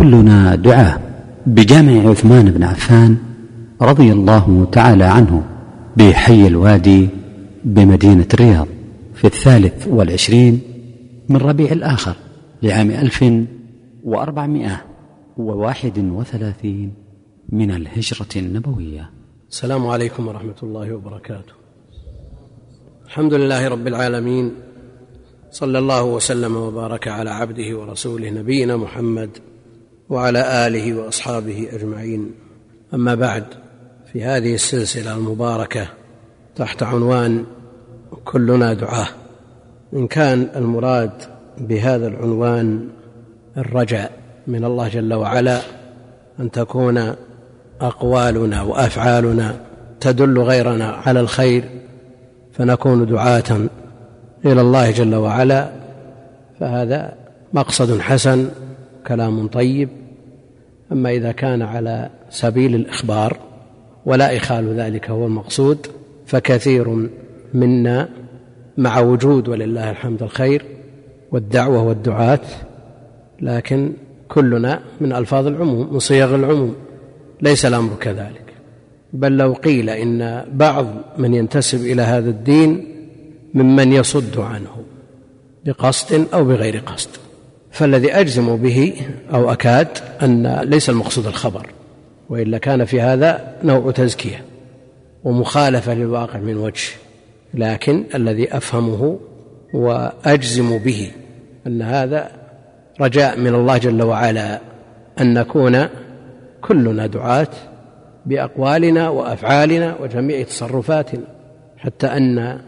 كلنا دعاه بجامع عثمان بن عفان رضي الله تعالى عنه بحي الوادي بمدينة الرياض في الثالث والعشرين من ربيع الآخر لعام ألف وأربعمائة وواحد وثلاثين من الهجرة النبوية. السلام عليكم ورحمة الله وبركاته. الحمد لله رب العالمين. صلى الله وسلم وبارك على عبده ورسوله نبينا محمد وعلى آله وأصحابه أجمعين. أما بعد في هذه السلسلة المباركة تحت عنوان كلنا دعاه إن كان المراد بهذا العنوان الرجاء من الله جل وعلا أن تكون أقوالنا وأفعالنا تدل غيرنا على الخير فنكون دعاة إلى الله جل وعلا. فهذا مقصد حسن كلام طيب أما إذا كان على سبيل الإخبار ولا إخال ذلك هو المقصود فكثير منا مع وجود ولله الحمد الخير والدعوة والدعاة لكن كلنا من ألفاظ العموم من صيغ العموم ليس الأمر كذلك. بل لو قيل إن بعض من ينتسب إلى هذا الدين ممن يصد عنه بقصد أو بغير قصد. فالذي أجزم به أو أكاد أن ليس المقصود الخبر وإلا كان في هذا نوع تزكية ومخالفة للواقع من وجه لكن الذي أفهمه وأجزم به أن هذا رجاء من الله جل وعلا أن نكون كلنا دعاة بأقوالنا وأفعالنا وجميع تصرفاتنا حتى أن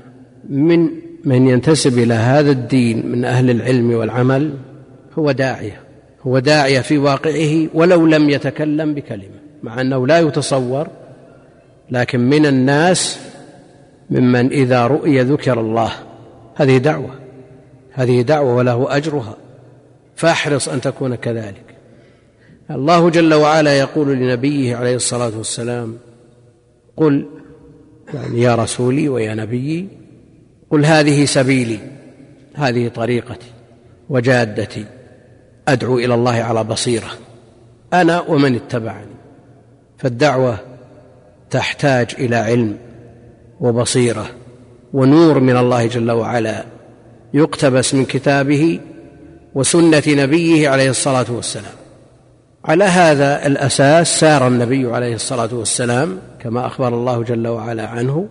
من من ينتسب إلى هذا الدين من أهل العلم والعمل هو داعية هو داعية في واقعه ولو لم يتكلم بكلمة مع أنه لا يتصور لكن من الناس ممن إذا رؤي ذكر الله هذه دعوة هذه دعوة وله أجرها فاحرص أن تكون كذلك. الله جل وعلا يقول لنبيه عليه الصلاة والسلام قل يعني يا رسولي ويا نبيي قل هذه سبيلي هذه طريقتي وجادتي. أدعو إلى الله على بصيرة. أنا ومن اتبعني. فالدعوة تحتاج إلى علم وبصيرة ونور من الله جل وعلا. يقتبس من كتابه وسنة نبيه عليه الصلاة والسلام. على هذا الأساس سار النبي عليه الصلاة والسلام كما أخبر الله جل وعلا عنه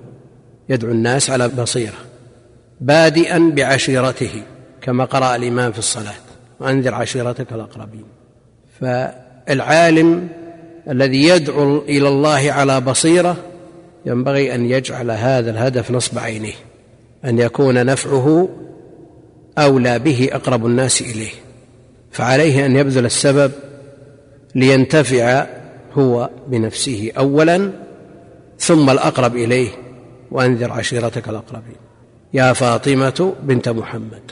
يدعو الناس على بصيرة. بادئا بعشيرته كما قرأ الإمام في الصلاة. وأنذر عشيرتك الأقربين. فالعالم الذي يدعو إلى الله على بصيرة ينبغي أن يجعل هذا الهدف نصب عينيه أن يكون نفعه أولى به أقرب الناس إليه. فعليه أن يبذل السبب لينتفع هو بنفسه أولا ثم الأقرب إليه وأنذر عشيرتك الأقربين. يا فاطمة بنت محمد.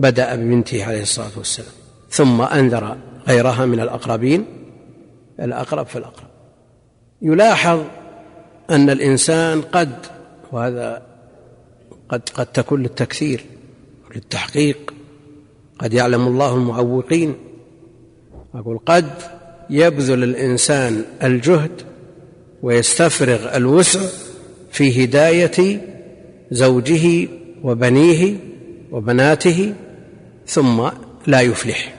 بدأ ببنته عليه الصلاة والسلام. ثم أنذر غيرها من الأقربين الأقرب فالأقرب يلاحظ أن الإنسان قد وهذا قد قد تكون للتكثير للتحقيق قد يعلم الله المعوقين. أقول قد يبذل الإنسان الجهد ويستفرغ الوسع في هداية زوجه وبنيه وبناته ثم لا يفلح.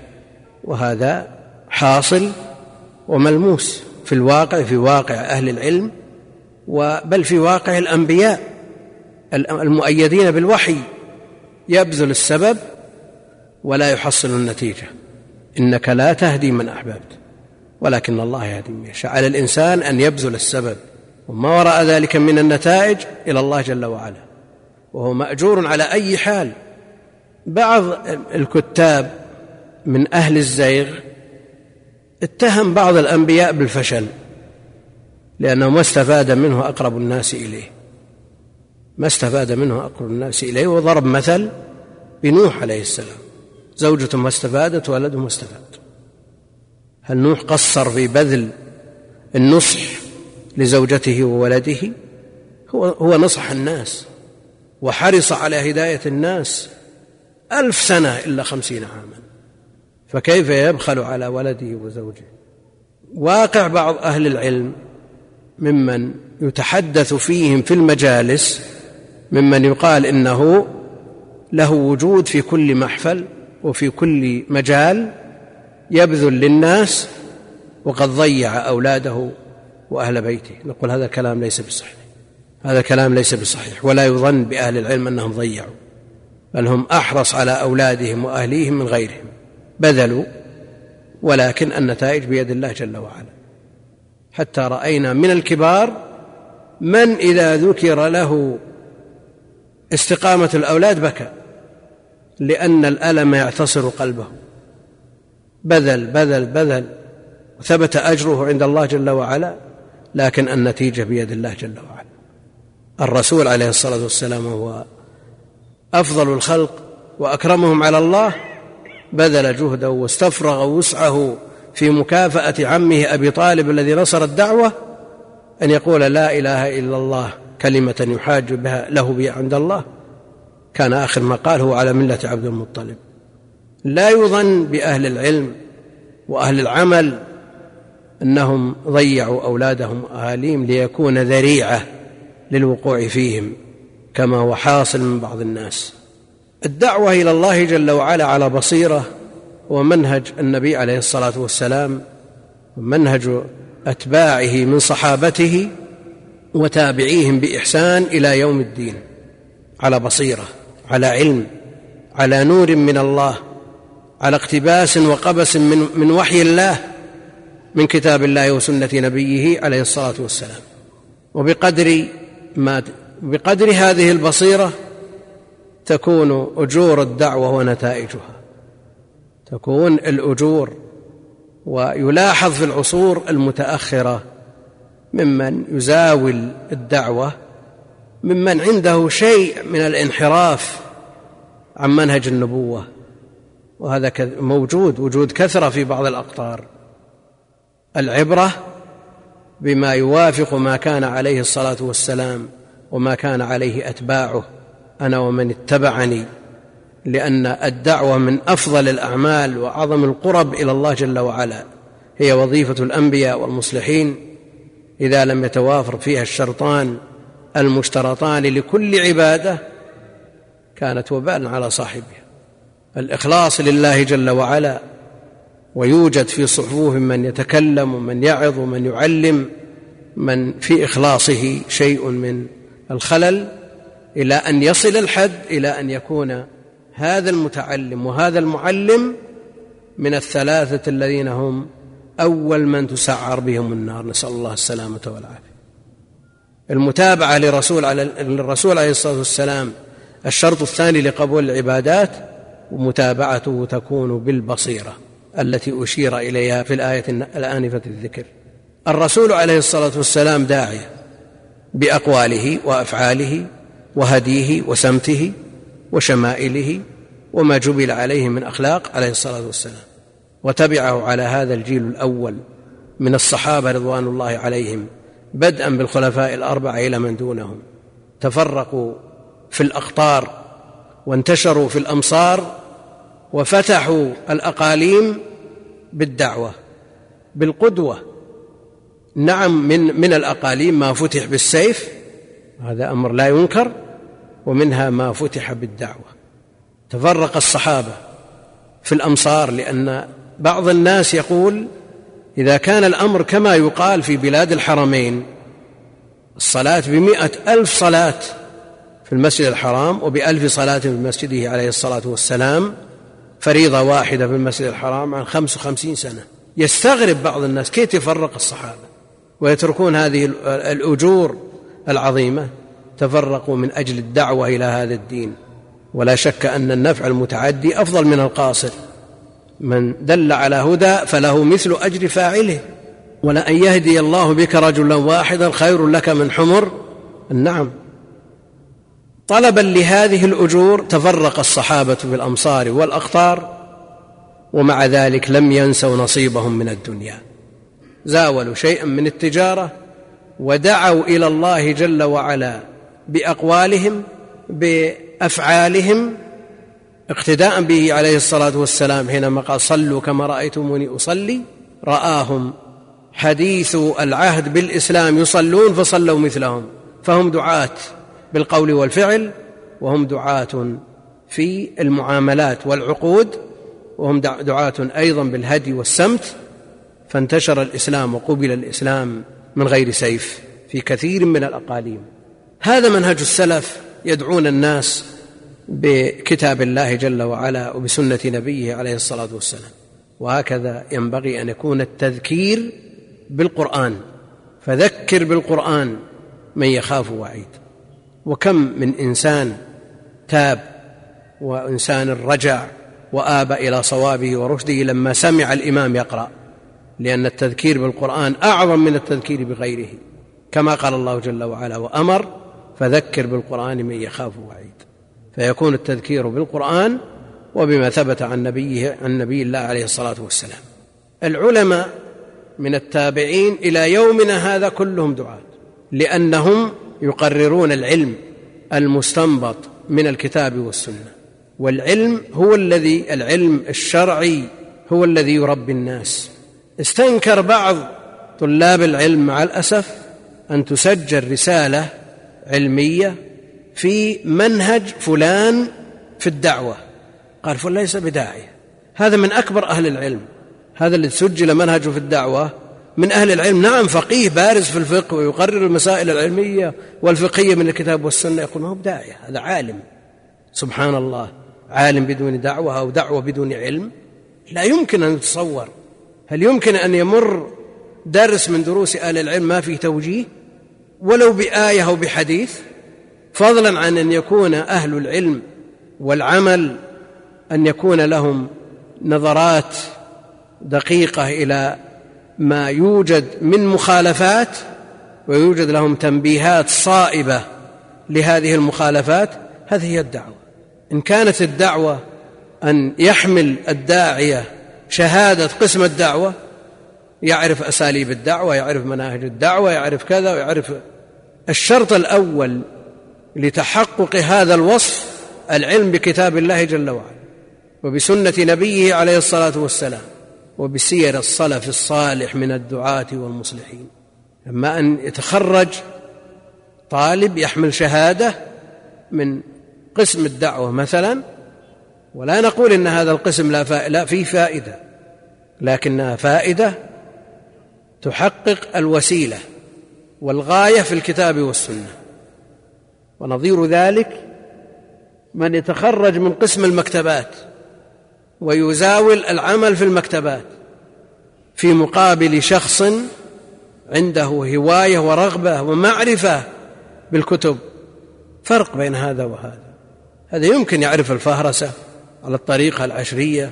وهذا حاصل وملموس في الواقع في واقع أهل العلم بل في واقع الأنبياء المؤيدين بالوحي. يبذل السبب ولا يحصل النتيجة. إنك لا تهدي من أحببت ولكن الله يهدي من يشاء. على الإنسان أن يبذل السبب. وما وراء ذلك من النتائج إلى الله جل وعلا. وهو مأجور على أي حال. بعض الكتاب من أهل الزيغ اتهم بعض الأنبياء بالفشل لأنه ما استفاد منه أقرب الناس إليه. ما استفاد منه أقرب الناس إليه. وضرب مثل بنوح عليه السلام. زوجته ما استفادت ولده ما استفاد. هل نوح قصر في بذل النصح لزوجته وولده؟ هو هو نصح الناس وحرص على هداية الناس. ألف سنة إلا خمسين عاما. فكيف يبخل على ولده وزوجه؟ واقع بعض أهل العلم ممن يتحدث فيهم في المجالس ممن يقال إنه له وجود في كل محفل وفي كل مجال يبذل للناس وقد ضيع أولاده وأهل بيته. نقول هذا كلام ليس بصحيح. هذا كلام ليس بصحيح ولا يظن بأهل العلم أنهم ضيعوا. بل هم أحرص على أولادهم وأهليهم من غيرهم. بذلوا ولكن النتائج بيد الله جل وعلا. حتى رأينا من الكبار من إذا ذكر له استقامة الأولاد بكى لأن الألم يعتصر قلبه. بذل بذل بذل ثبت أجره عند الله جل وعلا لكن النتيجة بيد الله جل وعلا. الرسول عليه الصلاة والسلام هو أفضل الخلق وأكرمهم على الله بذل جهده واستفرغ وسعه في مكافأة عمه أبي طالب الذي نصر الدعوة أن يقول لا إله إلا الله كلمة يحاج بها له عند الله. كان آخر ما قال هو على ملة عبد المطلب. لا يظن بأهل العلم وأهل العمل أنهم ضيعوا أولادهم وأهاليهم ليكون ذريعة للوقوع فيهم. كما هو حاصل من بعض الناس. الدعوة إلى الله جل وعلا على بصيرة ومنهج النبي عليه الصلاة والسلام ومنهج أتباعه من صحابته وتابعيهم بإحسان إلى يوم الدين على بصيرة على علم على نور من الله على اقتباس وقبس من من وحي الله من كتاب الله وسنة نبيه عليه الصلاة والسلام. وبقدر ما بقدر هذه البصيرة تكون أجور الدعوة ونتائجها. تكون الأجور ويلاحظ في العصور المتأخرة ممن يزاول الدعوة ممن عنده شيء من الانحراف عن منهج النبوة. وهذا موجود وجود كثرة في بعض الأقطار. العبرة بما يوافق ما كان عليه الصلاة والسلام وما كان عليه أتباعه أنا ومن اتبعني لأن الدعوة من أفضل الأعمال وأعظم القرب إلى الله جل وعلا هي وظيفة الأنبياء والمصلحين إذا لم يتوافر فيها الشرطان المشترطان لكل عبادة كانت وبالا على صاحبها. الإخلاص لله جل وعلا ويوجد في صفوفهم من يتكلم ومن يعظ ومن يعلم من في إخلاصه شيء من الخلل إلى أن يصل الحد إلى أن يكون هذا المتعلم وهذا المعلم من الثلاثة الذين هم أول من تسعر بهم النار. نسأل الله السلامة والعافية. المتابعة لرسول على للرسول عليه الصلاة والسلام الشرط الثاني لقبول العبادات ومتابعته تكون بالبصيرة التي أشير إليها في الآية الآنفة الذكر. الرسول عليه الصلاة والسلام داعية. بأقواله وأفعاله وهديه وسمته وشمائله وما جبل عليه من أخلاق عليه الصلاة والسلام. وتبعه على هذا الجيل الأول من الصحابة رضوان الله عليهم بدءا بالخلفاء الأربعة إلى من دونهم. تفرقوا في الأقطار وانتشروا في الأمصار وفتحوا الأقاليم بالدعوة بالقدوة نعم من من الأقاليم ما فتح بالسيف هذا أمر لا ينكر ومنها ما فتح بالدعوة. تفرق الصحابة في الأمصار لأن بعض الناس يقول إذا كان الأمر كما يقال في بلاد الحرمين الصلاة بمائه ألف صلاة في المسجد الحرام وبألف صلاة في مسجده عليه الصلاة والسلام فريضة واحدة في المسجد الحرام عن خمس وخمسين سنة. يستغرب بعض الناس كيف يفرق الصحابة؟ ويتركون هذه الأجور العظيمة تفرقوا من أجل الدعوة إلى هذا الدين. ولا شك أن النفع المتعدي أفضل من القاصر. من دل على هدى فله مثل أجر فاعله. ولأن يهدي الله بك رجلا واحدا خير لك من حمر. النعم طلبا لهذه الأجور تفرق الصحابة في الامصار والأقطار ومع ذلك لم ينسوا نصيبهم من الدنيا. زاولوا شيئا من التجارة ودعوا إلى الله جل وعلا بأقوالهم بأفعالهم اقتداء به عليه الصلاة والسلام حينما قال صلوا كما رأيتموني أصلي. رآهم حديث العهد بالإسلام يصلون فصلوا مثلهم فهم دعاة بالقول والفعل وهم دعاة في المعاملات والعقود وهم دعاة أيضا بالهدي والسمت. فانتشر الإسلام وقبل الإسلام من غير سيف في كثير من الأقاليم. هذا منهج السلف يدعون الناس بكتاب الله جل وعلا وبسنة نبيه عليه الصلاة والسلام. وهكذا ينبغي أن يكون التذكير بالقرآن. فذكر بالقرآن من يخاف وعيد. وكم من إنسان تاب وإنسان رجع وآب إلى صوابه ورشده لما سمع الإمام يقرأ. لأن التذكير بالقرآن أعظم من التذكير بغيره كما قال الله جل وعلا وأمر فذكر بالقرآن من يخاف وعيد فيكون التذكير بالقرآن وبما ثبت عن نبيه عن نبي الله عليه الصلاة والسلام. العلماء من التابعين إلى يومنا هذا كلهم دعاة لأنهم يقررون العلم المستنبط من الكتاب والسنة. والعلم هو الذي العلم الشرعي هو الذي يربي الناس. استنكر بعض طلاب العلم مع الأسف أن تسجل رسالة علمية في منهج فلان في الدعوة. قال فلان ليس بداعية. هذا من أكبر أهل العلم. هذا الذي سجل منهجه في الدعوة من أهل العلم. نعم فقيه بارز في الفقه ويقرر المسائل العلمية والفقهية من الكتاب والسنة يقول ما هو بداعية هذا عالم. سبحان الله عالم بدون دعوة أو دعوة بدون علم. لا يمكن أن يتصور هل يمكن أن يمر درس من دروس أهل العلم ما فيه توجيه؟ ولو بآية أو بحديث فضلا عن أن يكون أهل العلم والعمل أن يكون لهم نظرات دقيقة إلى ما يوجد من مخالفات ويوجد لهم تنبيهات صائبة لهذه المخالفات هذه هي الدعوة. إن كانت الدعوة أن يحمل الداعية شهادة قسم الدعوة يعرف أساليب الدعوة يعرف مناهج الدعوة يعرف كذا ويعرف الشرط الأول لتحقق هذا الوصف العلم بكتاب الله جل وعلا وبسنة نبيه عليه الصلاة والسلام وبسير الصلف الصالح من الدعاة والمصلحين. اما أن يتخرج طالب يحمل شهادة من قسم الدعوة مثلا ولا نقول إن هذا القسم لا لا فيه فائدة لكنها فائدة تحقق الوسيلة والغاية في الكتاب والسنة. ونظير ذلك من يتخرج من قسم المكتبات ويزاول العمل في المكتبات في مقابل شخص عنده هواية ورغبة ومعرفة بالكتب. فرق بين هذا وهذا. هذا يمكن يعرف الفهرسة. على الطريقة العشرية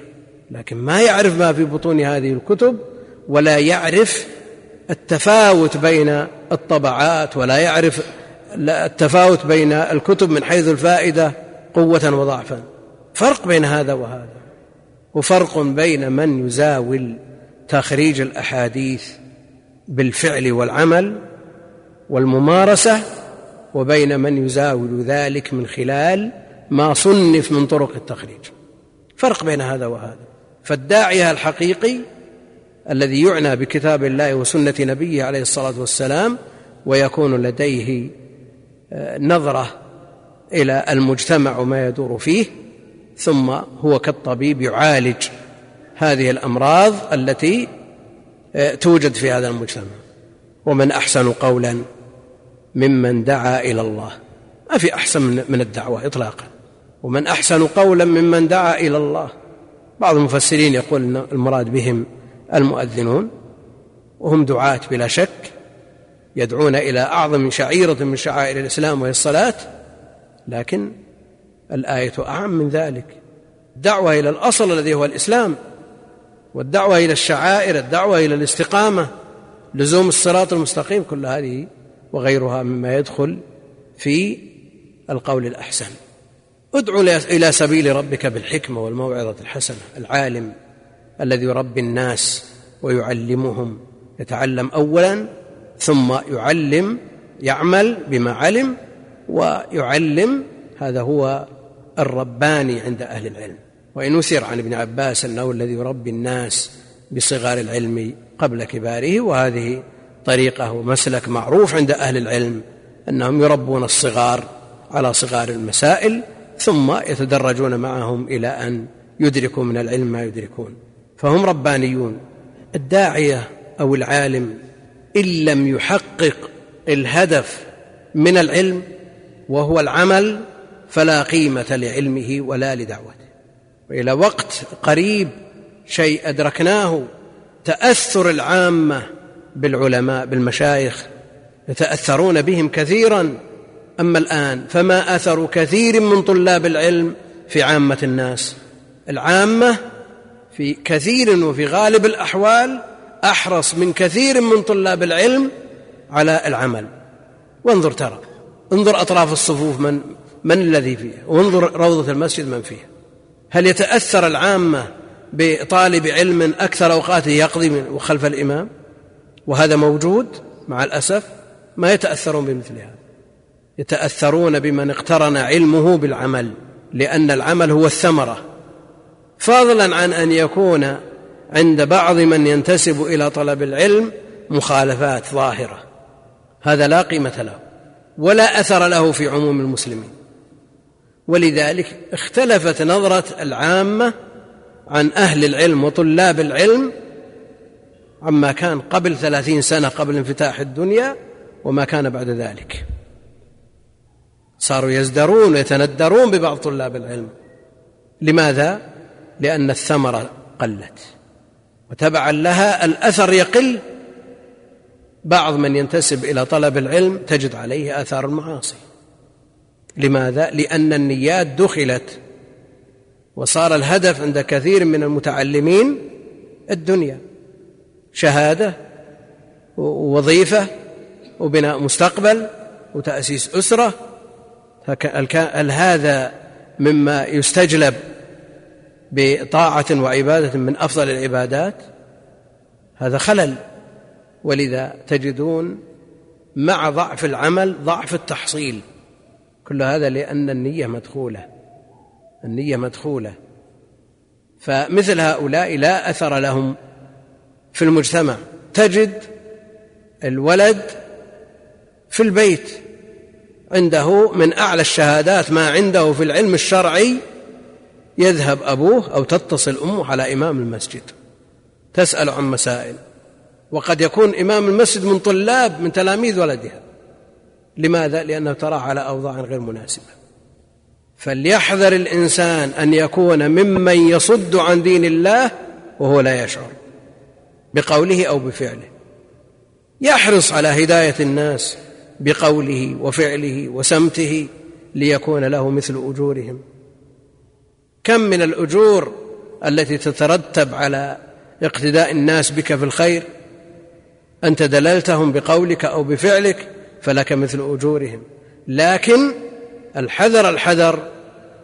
لكن ما يعرف ما في بطون هذه الكتب ولا يعرف التفاوت بين الطبعات ولا يعرف التفاوت بين الكتب من حيث الفائدة قوة وضعفا. فرق بين هذا وهذا وفرق بين من يزاول تخريج الأحاديث بالفعل والعمل والممارسة وبين من يزاول ذلك من خلال ما صنف من طرق التخريج. فرق بين هذا وهذا. فالداعيه الحقيقي الذي يعنى بكتاب الله وسنة نبيه عليه الصلاة والسلام ويكون لديه آه، نظرة إلى المجتمع وما يدور فيه ثم هو كالطبيب يعالج هذه الأمراض التي آه، توجد في هذا المجتمع. ومن أحسن قولا ممن دعا إلى الله. ما في أحسن من الدعوة اطلاقا. ومن أحسن قولا ممن دعا إلى الله. بعض المفسرين يقول إن المراد بهم المؤذنون وهم دعاة بلا شك يدعون إلى أعظم شعيرة من شعائر الإسلام وهي الصلاة لكن الآية أعم من ذلك. الدعوة إلى الأصل الذي هو الإسلام والدعوة إلى الشعائر الدعوة إلى الاستقامة لزوم الصراط المستقيم كل هذه وغيرها مما يدخل في القول الأحسن. ادع إلى سبيل ربك بالحكمة والموعظة الحسنة. العالم الذي يربي الناس ويعلمهم يتعلم اولا ثم يعلم يعمل بما علم ويعلم. هذا هو الرباني عند أهل العلم. وإن أثر عن ابن عباس أنه الذي يربي الناس بصغار العلم قبل كباره وهذه طريقة ومسلك معروف عند أهل العلم أنهم يربون الصغار على صغار المسائل. ثم يتدرجون معهم إلى أن يدركوا من العلم ما يدركون. فهم ربانيون. الداعية أو العالم إن لم يحقق الهدف من العلم وهو العمل فلا قيمة لعلمه ولا لدعوته. وإلى وقت قريب شيء أدركناه تأثر العامة بالعلماء بالمشايخ يتأثرون بهم كثيرا. أما الآن فما أثر كثير من طلاب العلم في عامة الناس. العامة في كثير وفي غالب الأحوال أحرص من كثير من طلاب العلم على العمل. وانظر ترى انظر أطراف الصفوف من من الذي فيها وانظر روضة المسجد من فيها هل يتأثر العامة بطالب علم أكثر أوقاته يقضي خلف الإمام؟ وهذا موجود مع الأسف ما يتأثرون بمثل هذا. يتأثرون بمن اقترن علمه بالعمل لأن العمل هو الثمرة. فضلا عن أن يكون عند بعض من ينتسب إلى طلب العلم مخالفات ظاهرة. هذا لا قيمة له ولا أثر له في عموم المسلمين. ولذلك اختلفت نظرة العامة عن أهل العلم وطلاب العلم عما كان قبل ثلاثين سنة قبل انفتاح الدنيا وما كان بعد ذلك. صاروا يزدرون ويتندرون ببعض طلاب العلم. لماذا؟ لأن الثمره قلت. وتبعا لها الأثر يقل. بعض من ينتسب إلى طلب العلم تجد عليه آثار المعاصي. لماذا؟ لأن النيات دخلت. وصار الهدف عند كثير من المتعلمين الدنيا. شهادة ووظيفه وبناء مستقبل وتأسيس أسرة هل هذا مما يستجلب بطاعة وعبادة من أفضل العبادات؟ هذا خلل. ولذا تجدون مع ضعف العمل ضعف التحصيل. كل هذا لأن النية مدخولة. النية مدخولة. فمثل هؤلاء لا أثر لهم في المجتمع. تجد الولد في البيت عنده من أعلى الشهادات ما عنده في العلم الشرعي يذهب أبوه أو تتصل أمه على إمام المسجد. تسأل عن مسائل. وقد يكون إمام المسجد من طلاب من تلاميذ ولدها. لماذا؟ لأنه تراه على أوضاع غير مناسبة. فليحذر الإنسان أن يكون ممن يصد عن دين الله وهو لا يشعر. بقوله أو بفعله. يحرص على هداية الناس. بقوله وفعله وسمته ليكون له مثل أجورهم. كم من الأجور التي تترتب على اقتداء الناس بك في الخير؟ أنت دللتهم بقولك أو بفعلك فلك مثل أجورهم. لكن الحذر الحذر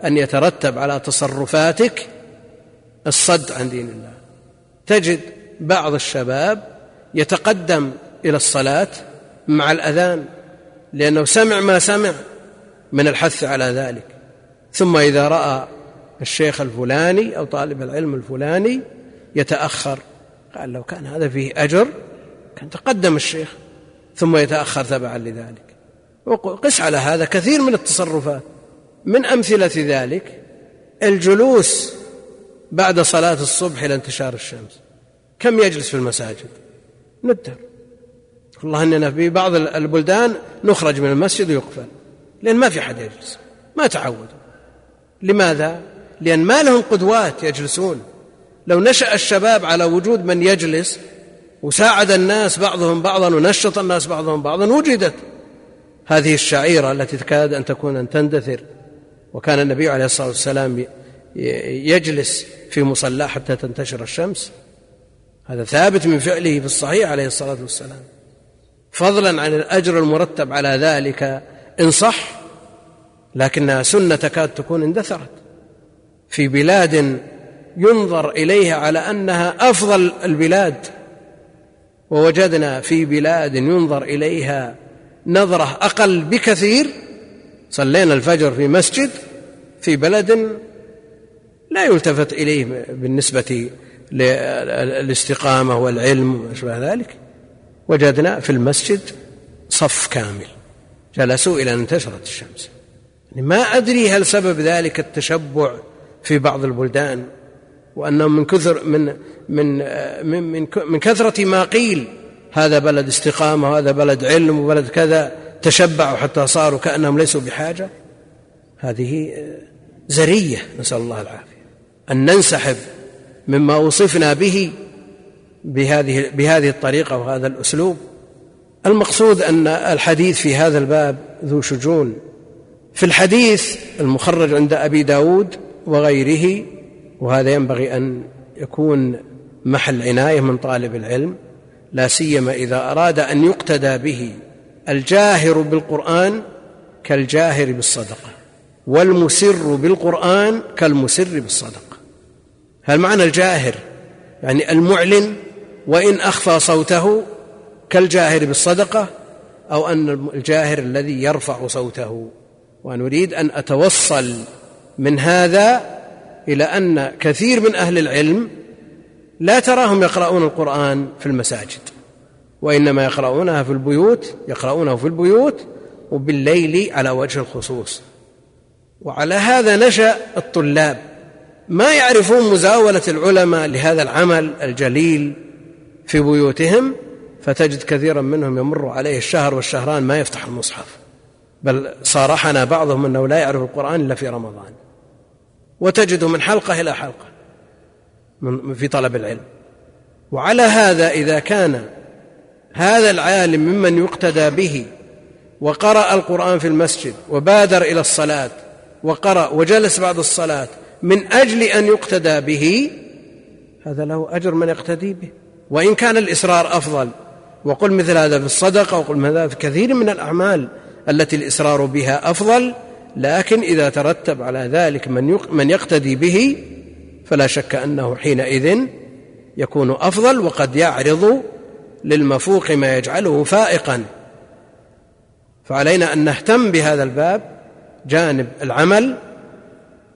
أن يترتب على تصرفاتك الصد عن دين الله. تجد بعض الشباب يتقدم إلى الصلاة مع الأذان. لأنه سمع ما سمع من الحث على ذلك. ثم إذا رأى الشيخ الفلاني أو طالب العلم الفلاني يتأخر قال لو كان هذا فيه أجر كان تقدم الشيخ ثم يتأخر تبعا لذلك. وقس على هذا كثير من التصرفات. من أمثلة ذلك الجلوس بعد صلاة الصبح إلى انتشار الشمس. كم يجلس في المساجد؟ ندر والله إننا في بعض البلدان نخرج من المسجد ويقفل. لأن ما في حد يجلس. ما تعودوا. لماذا؟ لأن ما لهم قدوات يجلسون. لو نشأ الشباب على وجود من يجلس وساعد الناس بعضهم بعضا ونشط الناس بعضهم بعضا وجدت هذه الشعيرة التي تكاد أن تكون أن تندثر. وكان النبي عليه الصلاة والسلام يجلس في مصلاه حتى تنتشر الشمس. هذا ثابت من فعله في الصحيح عليه الصلاة والسلام. فضلا عن الأجر المرتب على ذلك إن صح لكنها سنه تكاد تكون اندثرت. في بلاد ينظر إليها على أنها أفضل البلاد ووجدنا في بلاد ينظر إليها نظرة أقل بكثير. صلينا الفجر في مسجد في بلد لا يلتفت إليه بالنسبة للاستقامة والعلم وما أشبه ذلك. وجدنا في المسجد صف كامل. جلسوا إلى أن انتشرت الشمس. يعني ما أدري هل سبب ذلك التشبع في بعض البلدان وأنهم من كثر من من من من, من كثرة ما قيل هذا بلد استقامة وهذا بلد علم وبلد كذا تشبعوا حتى صاروا كأنهم ليسوا بحاجة. هذه زرية. نسأل الله العافية. أن ننسحب مما وصفنا به بهذه بهذه الطريقة وهذا الأسلوب. المقصود أن الحديث في هذا الباب ذو شجون. في الحديث المخرج عند أبي داود وغيره وهذا ينبغي أن يكون محل عناية من طالب العلم لا سيما إذا أراد أن يقتدى به الجاهر بالقرآن كالجاهر بالصدقة والمسر بالقرآن كالمسر بالصدقة. هل معنى الجاهر؟ يعني المعلن وإن أخفى صوته كالجاهر بالصدقة أو أن الجاهر الذي يرفع صوته. ونريد أن أتوصل من هذا إلى أن كثير من أهل العلم لا تراهم يقرؤون القرآن في المساجد وإنما يقرؤونها في البيوت يقرؤونه في البيوت وبالليل على وجه الخصوص. وعلى هذا نشأ الطلاب. ما يعرفون مزاولة العلماء لهذا العمل الجليل في بيوتهم فتجد كثيرا منهم يمر عليه الشهر والشهران ما يفتح المصحف. بل صارحنا بعضهم أنه لا يعرف القرآن إلا في رمضان. وتجده من حلقة إلى حلقة في طلب العلم. وعلى هذا إذا كان هذا العالم ممن يقتدى به وقرأ القرآن في المسجد وبادر إلى الصلاة وقرأ وجلس بعد الصلاة من أجل أن يقتدى به هذا له أجر من يقتدي به. وإن كان الإسرار أفضل. وقل مثل هذا في الصدقة وقل مثل هذا في كثير من الأعمال التي الإسرار بها أفضل. لكن إذا ترتب على ذلك من من يقتدي به فلا شك أنه حينئذ يكون أفضل وقد يعرض للمفوق ما يجعله فائقا. فعلينا أن نهتم بهذا الباب جانب العمل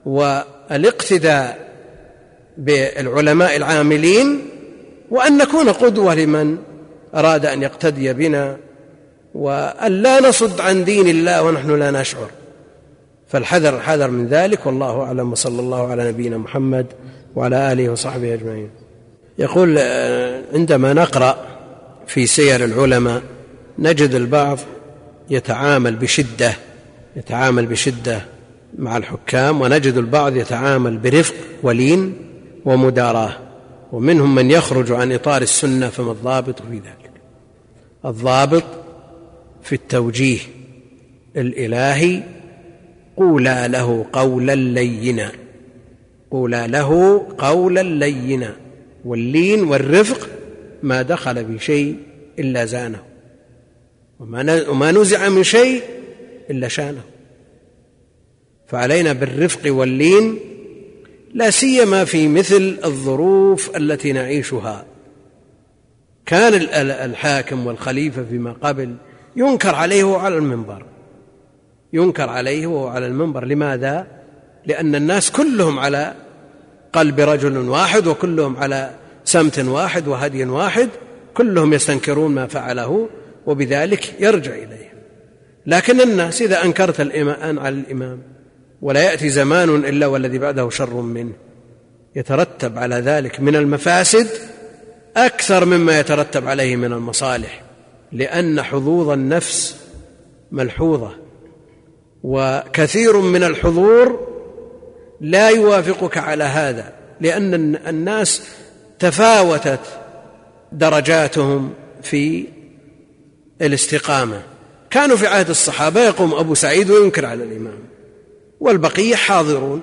والاقتداء بالعلماء العاملين وأن نكون قدوة لمن أراد أن يقتدي بنا وأن لا نصد عن دين الله ونحن لا نشعر. فالحذر الحذر من ذلك والله أعلم وصلى الله على نبينا محمد وعلى آله وصحبه أجمعين. يقول آه، عندما نقرأ في سير العلماء نجد البعض يتعامل بشدة يتعامل بشدة مع الحكام ونجد البعض يتعامل برفق ولين ومداراة. ومنهم من يخرج عن إطار السنة فما الضابط في ذلك؟ الضابط في التوجيه الإلهي قولا له قولا لينا قولا له قولا لينا. واللين والرفق ما دخل في شيء إلا زانه وما نزع من شيء إلا شانه. فعلينا بالرفق واللين لا سيما في مثل الظروف التي نعيشها. كان الحاكم والخليفة فيما قبل ينكر عليه وهو على المنبر. ينكر عليه وهو على المنبر. لماذا؟ لأن الناس كلهم على قلب رجل واحد وكلهم على سمت واحد وهدي واحد. كلهم يستنكرون ما فعله وبذلك يرجع إليه. لكن الناس إذا أنكرت الإمام على الإمام ولا يأتي زمان إلا والذي بعده شر منه. يترتب على ذلك من المفاسد أكثر مما يترتب عليه من المصالح لأن حظوظ النفس ملحوظة وكثير من الحضور لا يوافقك على هذا لأن الناس تفاوتت درجاتهم في الاستقامة. كانوا في عهد الصحابة يقوم أبو سعيد وينكر على الإمام. والبقية حاضرون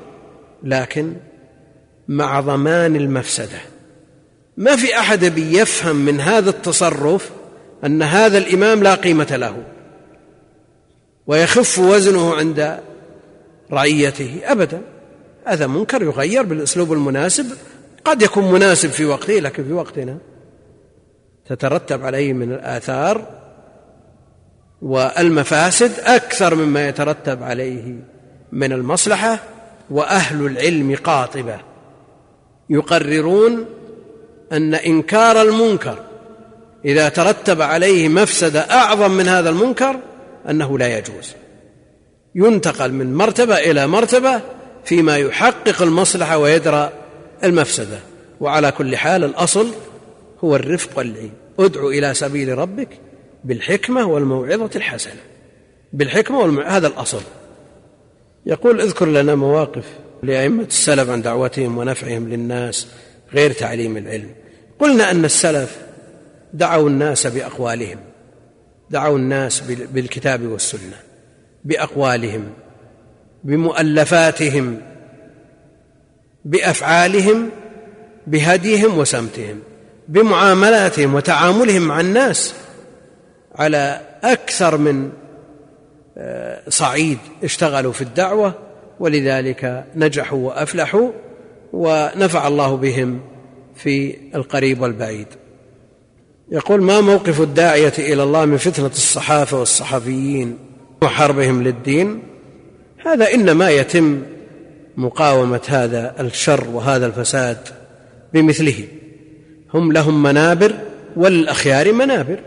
لكن مع ضمان المفسدة. ما في أحد بيفهم من هذا التصرف أن هذا الإمام لا قيمة له ويخف وزنه عند رعيته أبدا. هذا منكر يغير بالأسلوب المناسب قد يكون مناسب في وقته لكن في وقتنا تترتب عليه من الآثار والمفاسد أكثر مما يترتب عليه من المصلحة وأهل العلم قاطبة. يقررون أن إنكار المنكر إذا ترتب عليه مفسده أعظم من هذا المنكر أنه لا يجوز. ينتقل من مرتبة إلى مرتبة فيما يحقق المصلحة ويدرى المفسده وعلى كل حال الأصل هو الرفق واللين ادع إلى سبيل ربك بالحكمة والموعظة الحسنة. بالحكمة والموعظة هذا الأصل. يقول اذكر لنا مواقف لأئمة السلف عن دعوتهم ونفعهم للناس غير تعليم العلم. قلنا أن السلف دعوا الناس بأقوالهم دعوا الناس بالكتاب والسنة بأقوالهم بمؤلفاتهم بأفعالهم بهديهم وسمتهم بمعاملاتهم وتعاملهم مع الناس على أكثر من صعيد اشتغلوا في الدعوة ولذلك نجحوا وأفلحوا ونفع الله بهم في القريب والبعيد. يقول ما موقف الداعية إلى الله من فتنة الصحافة والصحفيين وحربهم للدين؟ هذا إنما يتم مقاومة هذا الشر وهذا الفساد بمثله. هم لهم منابر وللأخيار منابر.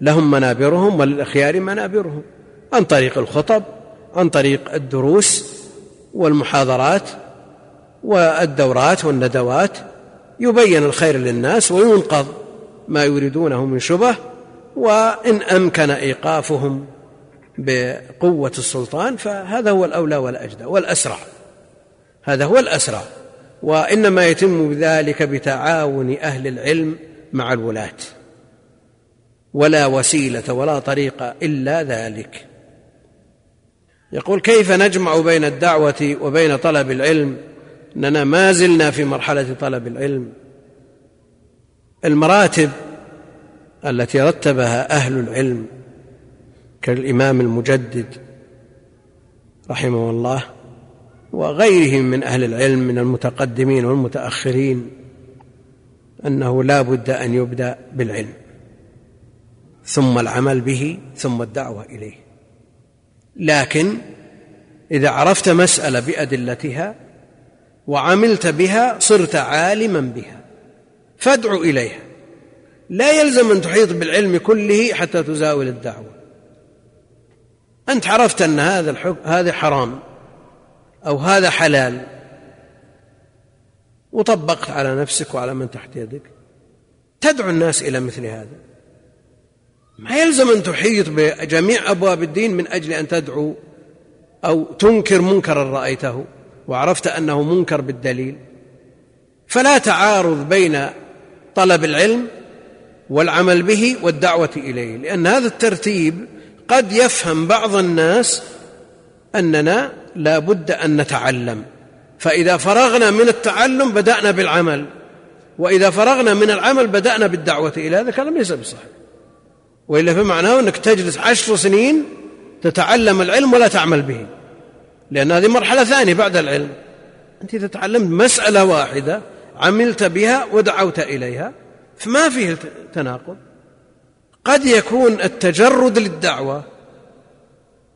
لهم منابرهم وللأخيار منابرهم. عن طريق الخطب عن طريق الدروس والمحاضرات والدورات والندوات يبين الخير للناس وينقض ما يريدونه من شبه وإن أمكن إيقافهم بقوة السلطان فهذا هو الأولى والأجدى والأسرع. هذا هو الأسرع. وإنما يتم ذلك بتعاون أهل العلم مع الولاة. ولا وسيلة ولا طريق إلا ذلك. يقول كيف نجمع بين الدعوة وبين طلب العلم؟ إننا ما زلنا في مرحلة طلب العلم. المراتب التي رتبها أهل العلم كالإمام المجدد رحمه الله وغيرهم من أهل العلم من المتقدمين والمتأخرين أنه لا بد أن يبدأ بالعلم ثم العمل به ثم الدعوة إليه. لكن إذا عرفت مسألة بأدلتها وعملت بها صرت عالما بها. فادع إليها. لا يلزم أن تحيط بالعلم كله حتى تزاول الدعوة. أنت عرفت أن هذا الحكم هذا حرام أو هذا حلال وطبقت على نفسك وعلى من تحت يدك. تدعو الناس إلى مثل هذا. ما يلزم أن تحيط بجميع أبواب الدين من أجل أن تدعو أو تنكر منكرا رأيته وعرفت أنه منكر بالدليل. فلا تعارض بين طلب العلم والعمل به والدعوة إليه لأن هذا الترتيب قد يفهم بعض الناس أننا لا بد أن نتعلم. فإذا فرغنا من التعلم بدأنا بالعمل وإذا فرغنا من العمل بدأنا بالدعوة إلى هذا كلام ليس بصحيح. وإلا فمعناه أنك تجلس عشر سنين تتعلم العلم ولا تعمل به. لأن هذه مرحلة ثانية بعد العلم. أنت تتعلمت مسألة واحدة عملت بها ودعوت إليها فما فيه تناقض. قد يكون التجرد للدعوة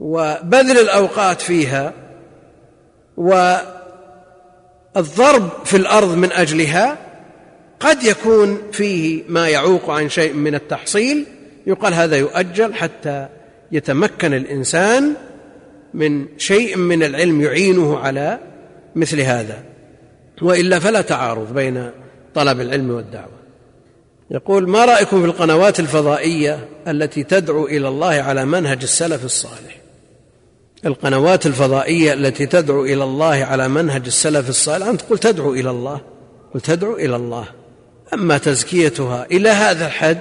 وبذل الأوقات فيها والضرب في الأرض من أجلها قد يكون فيه ما يعوق عن شيء من التحصيل يقال هذا يؤجل حتى يتمكن الإنسان من شيء من العلم يعينه على مثل هذا. وإلا فلا تعارض بين طلب العلم والدعوة. يقول ما رأيكم في القنوات الفضائية التي تدعو إلى الله على منهج السلف الصالح؟ القنوات الفضائية التي تدعو إلى الله على منهج السلف الصالح. أنت قل تدعو إلى الله قل تدعو إلى الله. أما تزكيتها إلى هذا الحد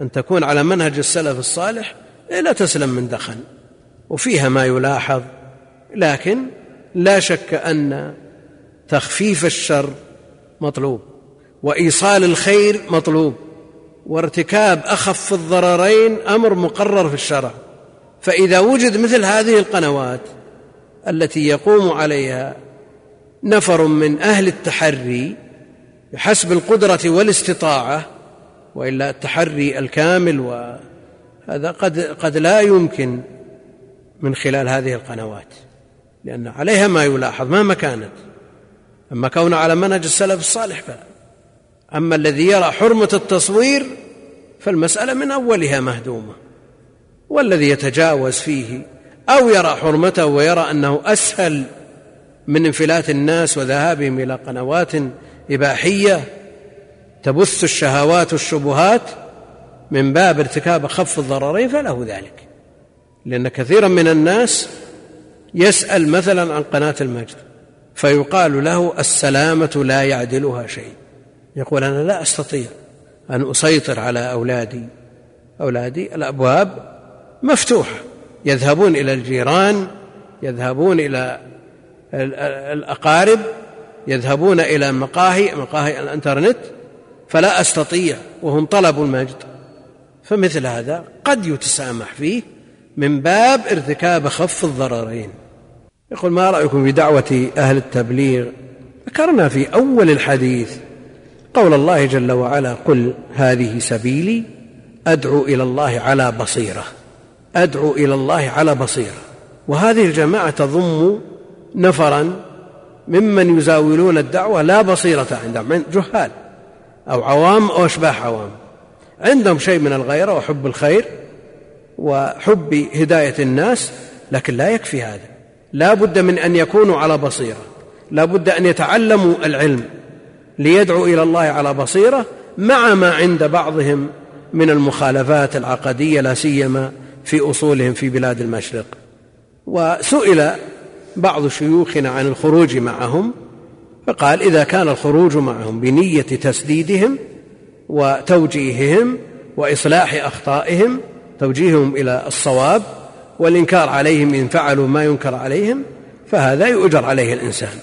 أن تكون على منهج السلف الصالح لا تسلم من دخن وفيها ما يلاحظ لكن لا شك أن تخفيف الشر مطلوب وإيصال الخير مطلوب وارتكاب أخف الضررين أمر مقرر في الشرع. فإذا وجد مثل هذه القنوات التي يقوم عليها نفر من أهل التحري بحسب القدرة والاستطاعة وإلا التحري الكامل وهذا قد قد لا يمكن من خلال هذه القنوات لأن عليها ما يلاحظ مهما كانت أما كونه على منهج السلف الصالح فلا. أما الذي يرى حرمة التصوير فالمسألة من أولها مهدومة. والذي يتجاوز فيه أو يرى حرمته ويرى أنه أسهل من انفلات الناس وذهابهم إلى قنوات إباحية تبث الشهوات والشبهات من باب ارتكاب خف الضررين فله ذلك. لأن كثيرا من الناس يسأل مثلا عن قناة المجد فيقال له السلامة لا يعدلها شيء. يقول أنا لا أستطيع أن أسيطر على أولادي. أولادي الأبواب مفتوحة. يذهبون إلى الجيران يذهبون إلى الأقارب يذهبون إلى مقاهي مقاهي الإنترنت. فلا أستطيع وهم طلبوا المجد. فمثل هذا قد يتسامح فيه من باب ارتكاب خف الضررين. يقول ما رأيكم في دعوة أهل التبليغ؟ ذكرنا في أول الحديث قول الله جل وعلا قل هذه سبيلي أدعو إلى الله على بصيرة. أدعو إلى الله على بصيرة. وهذه الجماعة تضم نفرا ممن يزاولون الدعوة لا بصيرة عندهم جهال. أو عوام أو أشباح عوام. عندهم شيء من الغيرة وحب الخير وحب هداية الناس لكن لا يكفي هذا. لا بد من أن يكونوا على بصيرة. لا بد أن يتعلموا العلم ليدعوا إلى الله على بصيرة مع ما عند بعضهم من المخالفات العقدية لا سيما في أصولهم في بلاد المشرق. وسئل بعض شيوخنا عن الخروج معهم. فقال إذا كان الخروج معهم بنية تسديدهم وتوجيههم وإصلاح أخطائهم توجيههم إلى الصواب والإنكار عليهم إن فعلوا ما ينكر عليهم فهذا يؤجر عليه الإنسان.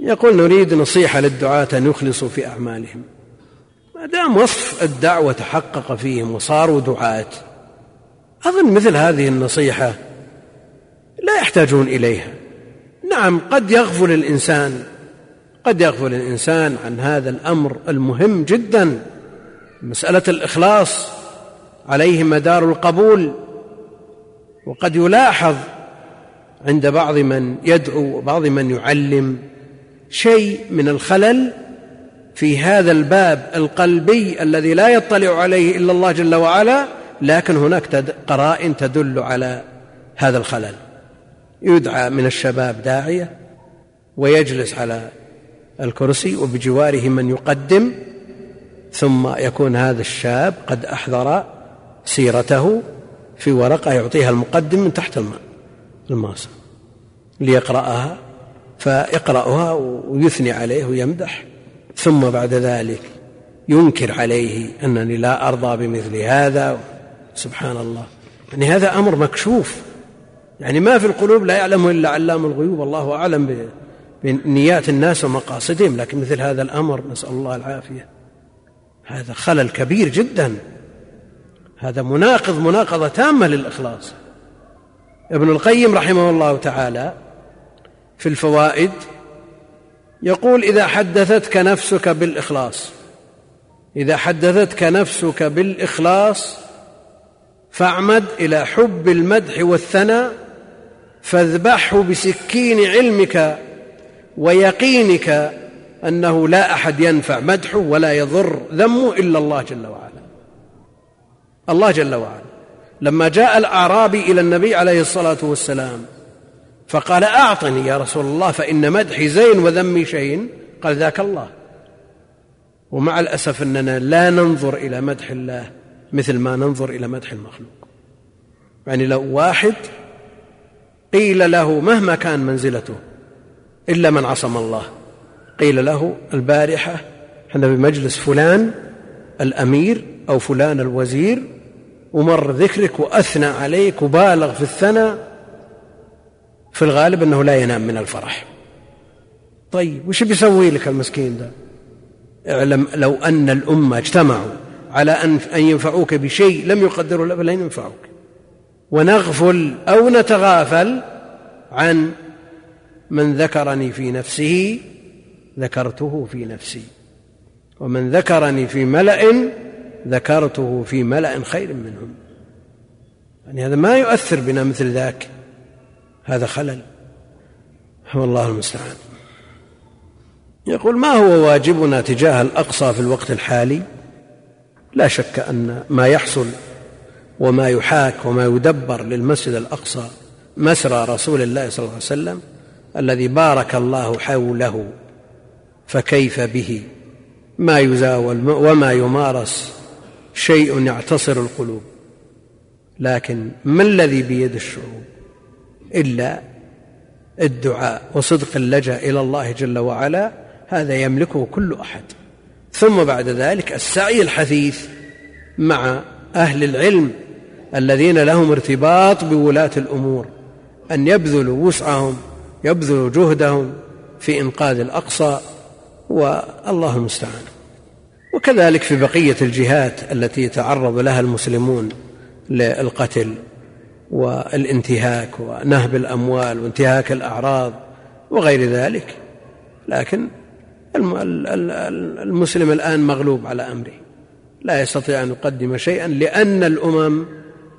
يقول نريد نصيحة للدعاة أن يخلصوا في أعمالهم. ما دام وصف الدعوة تحقق فيهم وصاروا دعاة أظن مثل هذه النصيحة لا يحتاجون إليها. نعم قد يغفل الإنسان قد يغفل الإنسان عن هذا الأمر المهم جدا مسألة الإخلاص عليه مدار القبول. وقد يلاحظ عند بعض من يدعو وبعض من يعلم شيء من الخلل في هذا الباب القلبي الذي لا يطلع عليه إلا الله جل وعلا لكن هناك قرائن تدل على هذا الخلل. يدعى من الشباب داعية ويجلس على الكرسي وبجواره من يقدم ثم يكون هذا الشاب قد أحضر سيرته في ورقة يعطيها المقدم من تحت الماء الماصة ليقرأها فيقرأها ويثني عليه ويمدح ثم بعد ذلك ينكر عليه أنني لا أرضى بمثل هذا. سبحان الله. يعني هذا أمر مكشوف. يعني ما في القلوب لا يعلمه إلا علام الغيوب الله أعلم بنيات الناس ومقاصدهم لكن مثل هذا الأمر نسأل الله العافية. هذا خلل كبير جدا. هذا مناقض مناقضة تامة للإخلاص. ابن القيم رحمه الله تعالى في الفوائد يقول إذا حدثتك نفسك بالإخلاص إذا حدثتك نفسك بالإخلاص فاعمد إلى حب المدح والثناء فاذبحه بسكين علمك ويقينك أنه لا أحد ينفع مدحه ولا يضر ذمه إلا الله جل وعلا. الله جل وعلا. لما جاء الأعرابي إلى النبي عليه الصلاة والسلام فقال أعطني يا رسول الله فإن مدحي زين وذمي شين قال ذاك الله. ومع الأسف أننا لا ننظر إلى مدح الله مثل ما ننظر إلى مدح المخلوق. يعني لو واحد قيل له مهما كان منزلته إلا من عصم الله. قيل له البارحة إحنا بمجلس فلان الأمير أو فلان الوزير ومر ذكرك وأثنى عليك وبالغ في الثناء. في الغالب أنه لا ينام من الفرح. طيب وش بيسوي لك المسكين ده؟ اعلم لو أن الأمة اجتمعوا على أن أن ينفعوك بشيء لم يقدروا له فلن ينفعوك. ونغفل أو نتغافل عن من ذكرني في نفسه ذكرته في نفسي. ومن ذكرني في ملأ ذكرته في ملأ خير منهم. يعني هذا ما يؤثر بنا مثل ذاك. هذا خلل. والله المستعان. يقول ما هو واجبنا تجاه الأقصى في الوقت الحالي؟ لا شك أن ما يحصل وما يحاك وما يدبر للمسجد الأقصى مسرى رسول الله صلى الله عليه وسلم الذي بارك الله حوله فكيف به؟ ما يزاول وما يمارس شيء يعتصر القلوب. لكن ما الذي بيد الشعوب؟ إلا الدعاء وصدق اللجأ إلى الله جل وعلا هذا يملكه كل أحد. ثم بعد ذلك السعي الحثيث مع أهل العلم الذين لهم ارتباط بولاة الأمور أن يبذلوا وسعهم يبذلوا جهدهم في إنقاذ الأقصى والله المستعان. وكذلك في بقية الجهات التي يتعرض لها المسلمون للقتل والانتهاك ونهب الأموال وانتهاك الأعراض وغير ذلك لكن المسلم الآن مغلوب على أمره. لا يستطيع أن يقدم شيئا لأن الأمم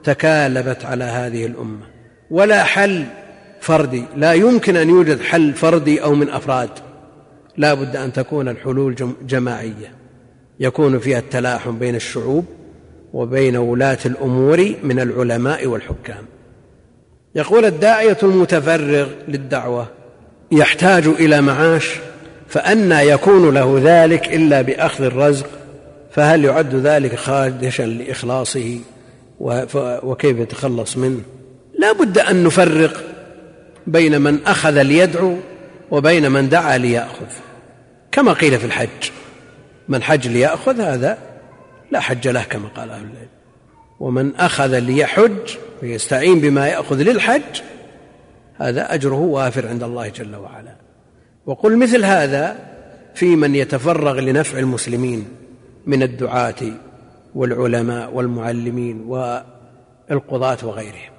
تكالبت على هذه الأمة. ولا حل فردي لا يمكن أن يوجد حل فردي أو من أفراد. لا بد أن تكون الحلول جماعية. يكون فيها التلاحم بين الشعوب وبين ولاة الأمور من العلماء والحكام. يقول الداعية المتفرغ للدعوة يحتاج إلى معاش فأنى يكون له ذلك إلا بأخذ الرزق فهل يعد ذلك خادشا لإخلاصه؟ وكيف يتخلص منه؟ لا بد أن نفرق بين من أخذ ليدعو وبين من دعا ليأخذ. كما قيل في الحج. من حج ليأخذ هذا لا حج له كما قال أهل العلم. ومن أخذ ليحج ويستعين بما يأخذ للحج هذا أجره وافر عند الله جل وعلا. وقل مثل هذا في من يتفرغ لنفع المسلمين من الدعاة والعلماء والمعلمين والقضاة وغيرهم.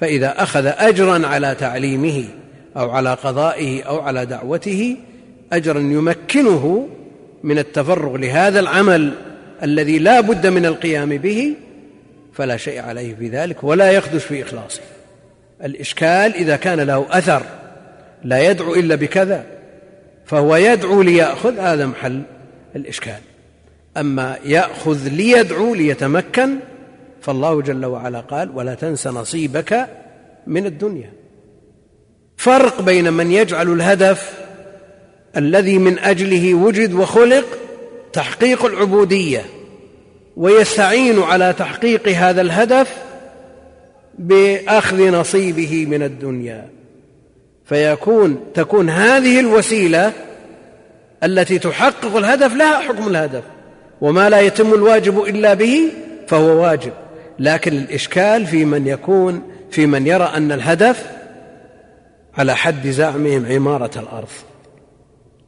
فإذا أخذ أجرا على تعليمه أو على قضائه أو على دعوته أجرا يمكنه من التفرغ لهذا العمل الذي لا بد من القيام به فلا شيء عليه في ذلك ولا يخدش في إخلاصه. الإشكال إذا كان له أثر لا يدعو إلا بكذا فهو يدعو ليأخذ هذا محل الإشكال. أما يأخذ ليدعو ليتمكن فالله جل وعلا قال ولا تنس نصيبك من الدنيا. فرق بين من يجعل الهدف الذي من أجله وجد وخلق تحقيق العبودية ويستعين على تحقيق هذا الهدف بأخذ نصيبه من الدنيا. فيكون تكون هذه الوسيلة التي تحقق الهدف لها حكم الهدف وما لا يتم الواجب إلا به فهو واجب. لكن الإشكال في من يكون في من يرى أن الهدف على حد زعمهم عمارة الأرض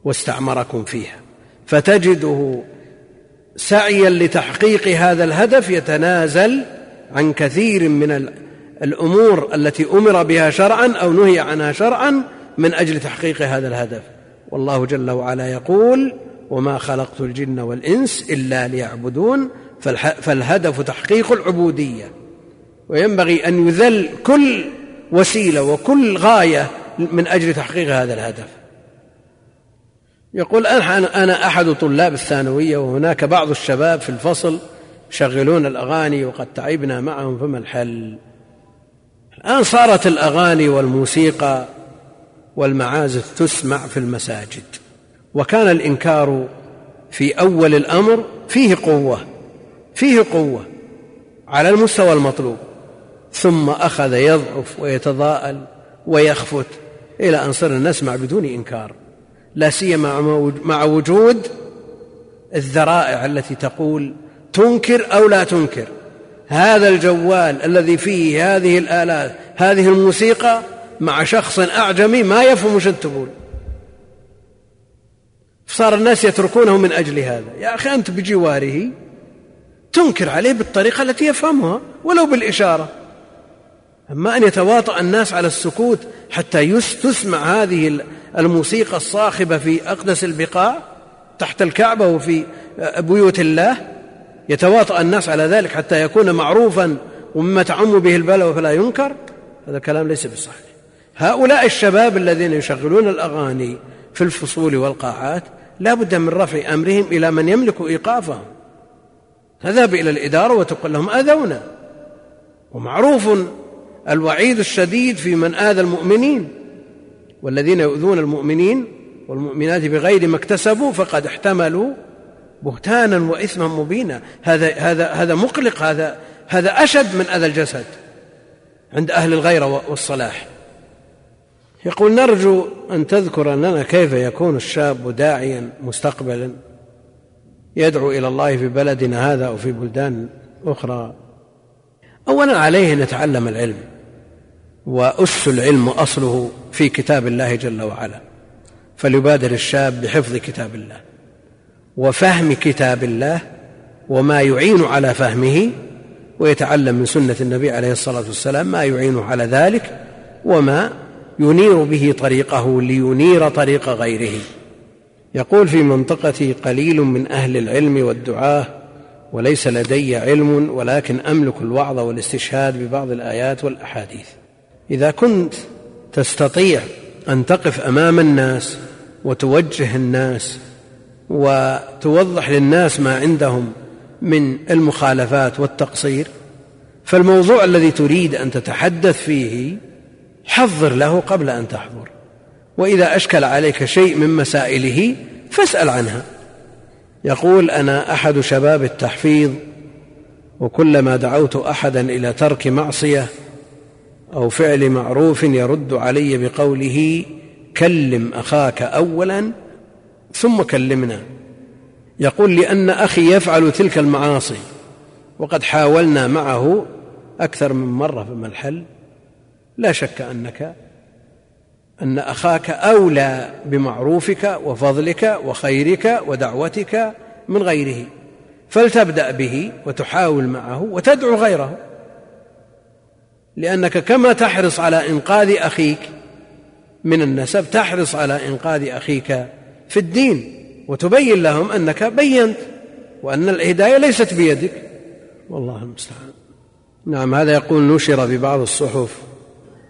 واستعمركم فيها. فتجده سعيا لتحقيق هذا الهدف يتنازل عن كثير من الأمور التي أمر بها شرعا أو نهي عنها شرعا من أجل تحقيق هذا الهدف. والله جل وعلا يقول وما خلقت الجن والإنس إلا ليعبدون فالهدف تحقيق العبودية وينبغي أن يذل كل وسيلة وكل غاية من أجل تحقيق هذا الهدف. يقول أنا أحد طلاب الثانوية وهناك بعض الشباب في الفصل يشغلون الأغاني وقد تعبنا معهم فما الحل؟ الآن صارت الأغاني والموسيقى والمعازف تسمع في المساجد وكان الإنكار في أول الأمر فيه قوة. فيه قوة على المستوى المطلوب ثم أخذ يضعف ويتضاءل ويخفت إلى أن صرنا نسمع بدون إنكار لا سيما مع وجود الذرائع التي تقول تنكر أو لا تنكر. هذا الجوال الذي فيه هذه الآلات هذه الموسيقى مع شخص أعجمي ما يفهم وش تقول. صار الناس يتركونه من أجل هذا. يا أخي أنت بجواره تنكر عليه بالطريقة التي يفهمها ولو بالإشارة. أما أن يتواطأ الناس على السكوت حتى تسمع هذه الموسيقى الصاخبة في أقدس البقاع تحت الكعبة وفي بيوت الله يتواطأ الناس على ذلك حتى يكون معروفا ومما تعم به البلوى فلا ينكر هذا الكلام ليس بصحيح. هؤلاء الشباب الذين يشغلون الأغاني في الفصول والقاعات لا بد من رفع أمرهم إلى من يملك إيقافهم. تذهب إلى الإدارة وتقول لهم أذونا. ومعروف الوعيد الشديد في من آذى المؤمنين والذين يؤذون المؤمنين والمؤمنات بغير ما اكتسبوا فقد احتملوا بهتانا وإثما مبينا. هذا هذا هذا مقلق هذا هذا أشد من أذى الجسد عند أهل الغيرة والصلاح. يقول نرجو أن تذكر لنا كيف يكون الشاب داعيا مستقبلا. يدعو إلى الله في بلدنا هذا أو في بلدان أخرى. اولا عليه أن يتعلم العلم وأس العلم أصله في كتاب الله جل وعلا فليبادر الشاب بحفظ كتاب الله وفهم كتاب الله وما يعين على فهمه ويتعلم من سنة النبي عليه الصلاة والسلام ما يعين على ذلك وما ينير به طريقه لينير طريق غيره. يقول في منطقتي قليل من أهل العلم والدعاة وليس لدي علم ولكن أملك الوعظ والاستشهاد ببعض الآيات والأحاديث. إذا كنت تستطيع أن تقف أمام الناس وتوجه الناس وتوضح للناس ما عندهم من المخالفات والتقصير فالموضوع الذي تريد أن تتحدث فيه حضر له قبل أن تحضر. وإذا أشكل عليك شيء من مسائله فاسأل عنها. يقول أنا أحد شباب التحفيظ وكلما دعوت أحدا إلى ترك معصية أو فعل معروف يرد علي بقوله كلم أخاك اولا ثم كلمنا. يقول لأن أخي يفعل تلك المعاصي وقد حاولنا معه أكثر من مرة فما الحل لا شك أنك أن أخاك أولى بمعروفك وفضلك وخيرك ودعوتك من غيره فلتبدأ به وتحاول معه وتدعو غيره. لأنك كما تحرص على إنقاذ أخيك من النسب تحرص على إنقاذ أخيك في الدين وتبين لهم أنك بينت وأن الهداية ليست بيدك. والله المستعان. نعم هذا يقول نشر في بعض الصحف.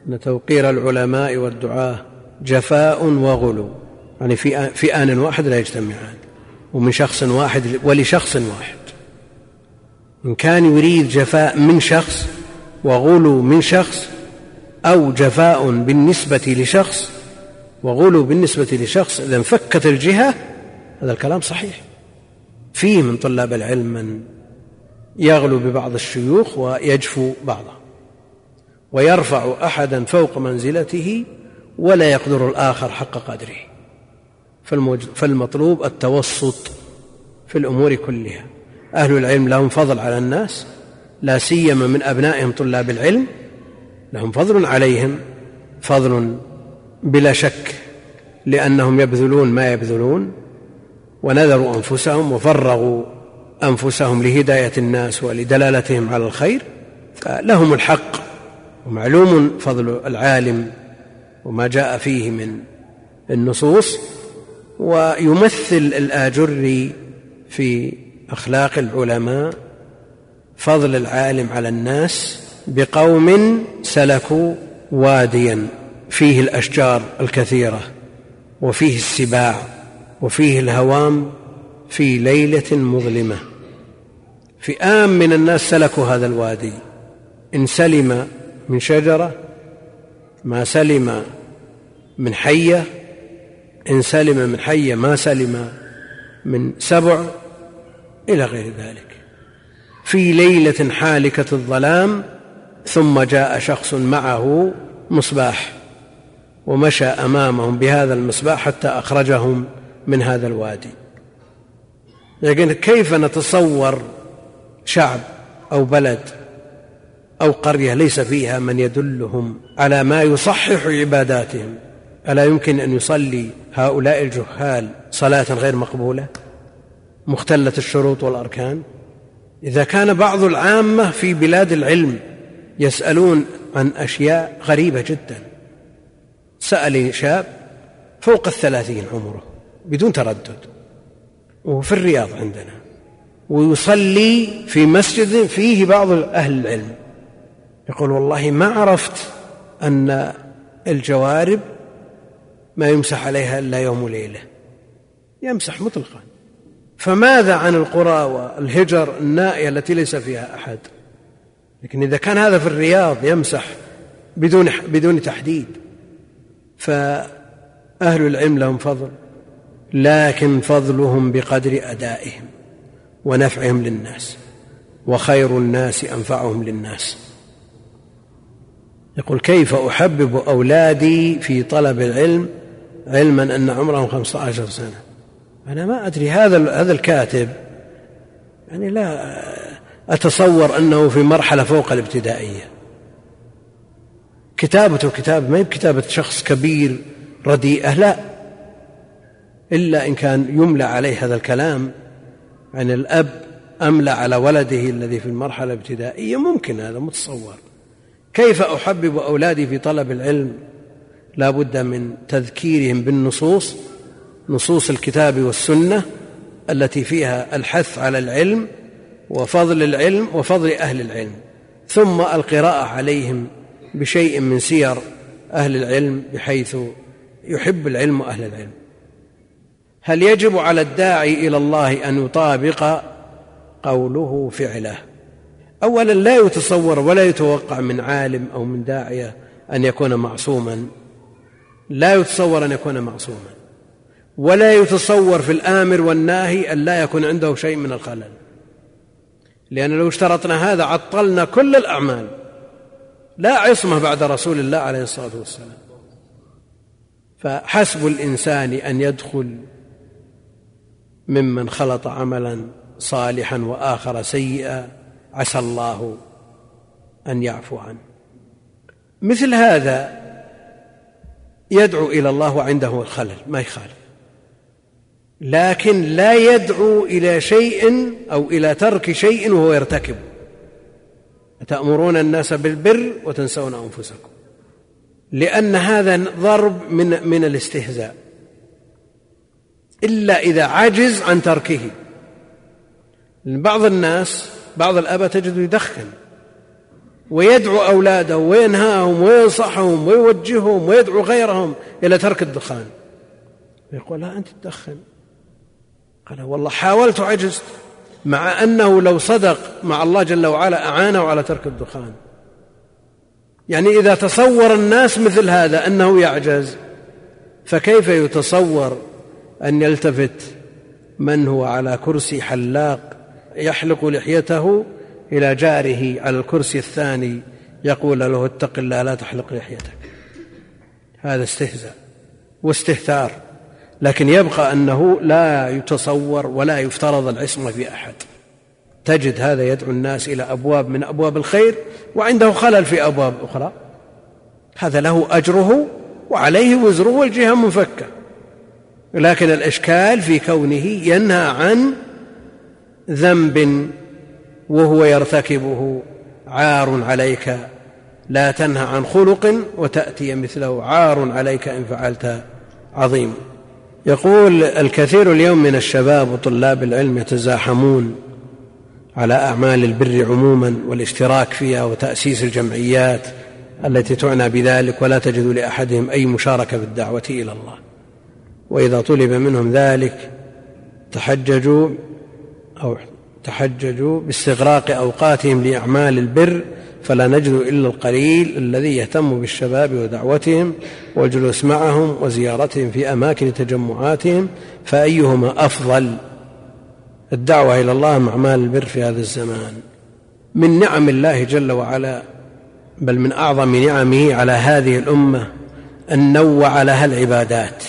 إن توقير العلماء والدعاة جفاء وغلو. يعني في في آن واحد لا يجتمعان ومن شخص واحد ولشخص واحد. إن كان يريد جفاء من شخص وغلو من شخص أو جفاء بالنسبة لشخص وغلو بالنسبة لشخص إذا انفكت الجهة هذا الكلام صحيح. فيه من طلاب العلم من يغلو ببعض الشيوخ ويجفو بعضه ويرفع أحدا فوق منزلته ولا يقدر الآخر حق قدره. فالمطلوب التوسط في الأمور كلها. أهل العلم لهم فضل على الناس لا سيما من أبنائهم طلاب العلم لهم فضل عليهم. فضل بلا شك لأنهم يبذلون ما يبذلون ونذروا أنفسهم وفرغوا أنفسهم لهداية الناس ولدلالتهم على الخير فلهم الحق. ومعلوم فضل العالم وما جاء فيه من النصوص ويمثل الآجري في أخلاق العلماء فضل العالم على الناس بقوم سلكوا واديا. فيه الأشجار الكثيرة وفيه السباع وفيه الهوام في ليلة مظلمة. فئام من الناس سلكوا هذا الوادي. إن سلم من شجرة ما سلم من حية إن سلم من حية ما سلم من سبع إلى غير ذلك. في ليلة حالكة الظلام ثم جاء شخص معه مصباح ومشى أمامهم بهذا المصباح حتى أخرجهم من هذا الوادي. لكن كيف نتصور شعب أو بلد أو قرية ليس فيها من يدلهم على ما يصحح عباداتهم. ألا يمكن أن يصلي هؤلاء الجهال صلاة غير مقبولة؟ مختلة الشروط والأركان؟ إذا كان بعض العامة في بلاد العلم يسألون عن أشياء غريبة جدا. سألني شاب فوق الثلاثين عمره بدون تردد وفي الرياض عندنا ويصلي في مسجد فيه بعض أهل العلم. يقول والله ما عرفت أن الجوارب ما يمسح عليها إلا يوم وليلة. يمسح مطلقا. فماذا عن القرى والهجر النائية التي ليس فيها أحد؟ لكن إذا كان هذا في الرياض يمسح بدون بدون تحديد. فأهل العلم لهم فضل لكن فضلهم بقدر أدائهم ونفعهم للناس وخير الناس أنفعهم للناس. يقول كيف أحبب أولادي في طلب العلم علما أن عمرهم خمسة عشر سنة؟ أنا ما أدري هذا هذا الكاتب يعني لا أتصور أنه في مرحلة فوق الابتدائية. كتابته كتاب ما هي بكتابة شخص كبير رديئة لا. إلا إن كان يملى عليه هذا الكلام عن الأب أملى على ولده الذي في المرحلة الابتدائية ممكن هذا متصور. كيف أحبب أولادي في طلب العلم؟ لا بد من تذكيرهم بالنصوص نصوص الكتاب والسنة التي فيها الحث على العلم وفضل العلم وفضل أهل العلم. ثم القراءة عليهم بشيء من سير أهل العلم بحيث يحب العلم أهل العلم. هل يجب على الداعي إلى الله أن يطابق قوله فعله؟ اولا لا يتصور ولا يتوقع من عالم أو من داعية أن يكون معصوما. لا يتصور أن يكون معصوما. ولا يتصور في الآمر والناهي أن لا يكون عنده شيء من الخلل. لأن لو اشترطنا هذا عطلنا كل الأعمال. لا عصمة بعد رسول الله عليه الصلاة والسلام. فحسب الإنسان أن يدخل ممن خلط عملا صالحا وآخر سيئا. عسى الله أن يعفو عنه. مثل هذا يدعو إلى الله وعنده الخلل ما يخالف لكن لا يدعو إلى شيء أو إلى ترك شيء وهو يرتكب. أتأمرون الناس بالبر وتنسون أنفسكم. لأن هذا ضرب من من الاستهزاء. إلا إذا عجز عن تركه. بعض الناس بعض الآباء تجد يدخن ويدعو أولاده وينهاهم وينصحهم ويوجههم ويدعو غيرهم إلى ترك الدخان. يقول لا أنت تدخن. قال والله حاولت وعجزت مع أنه لو صدق مع الله جل وعلا أعانه على ترك الدخان. يعني إذا تصور الناس مثل هذا أنه يعجز فكيف يتصور أن يلتفت من هو على كرسي حلاق يحلق لحيته إلى جاره على الكرسي الثاني يقول له اتق الله لا تحلق لحيتك. هذا استهزاء واستهتار لكن يبقى أنه لا يتصور ولا يفترض العصمة في أحد. تجد هذا يدعو الناس إلى أبواب من أبواب الخير وعنده خلل في أبواب أخرى. هذا له أجره وعليه وزره والجهة منفكة. لكن الإشكال في كونه ينهى عن ذنب وهو يرتكبه عار عليك. لا تنهى عن خلق وتأتي مثله عار عليك إن فعلت عظيم. يقول الكثير اليوم من الشباب وطلاب العلم يتزاحمون على أعمال البر عموما والاشتراك فيها وتأسيس الجمعيات التي تعنى بذلك ولا تجد لأحدهم أي مشاركة في الدعوة إلى الله. وإذا طلب منهم ذلك تحججوا أو تحججوا باستغراق أوقاتهم لأعمال البر فلا نجد إلا القليل الذي يهتم بالشباب ودعوتهم والجلوس معهم وزيارتهم في أماكن تجمعاتهم فأيهما أفضل؟ الدعوة إلى الله مع أعمال البر في هذا الزمان. من نعم الله جل وعلا بل من أعظم نعمه على هذه الأمة أن نوع لها العبادات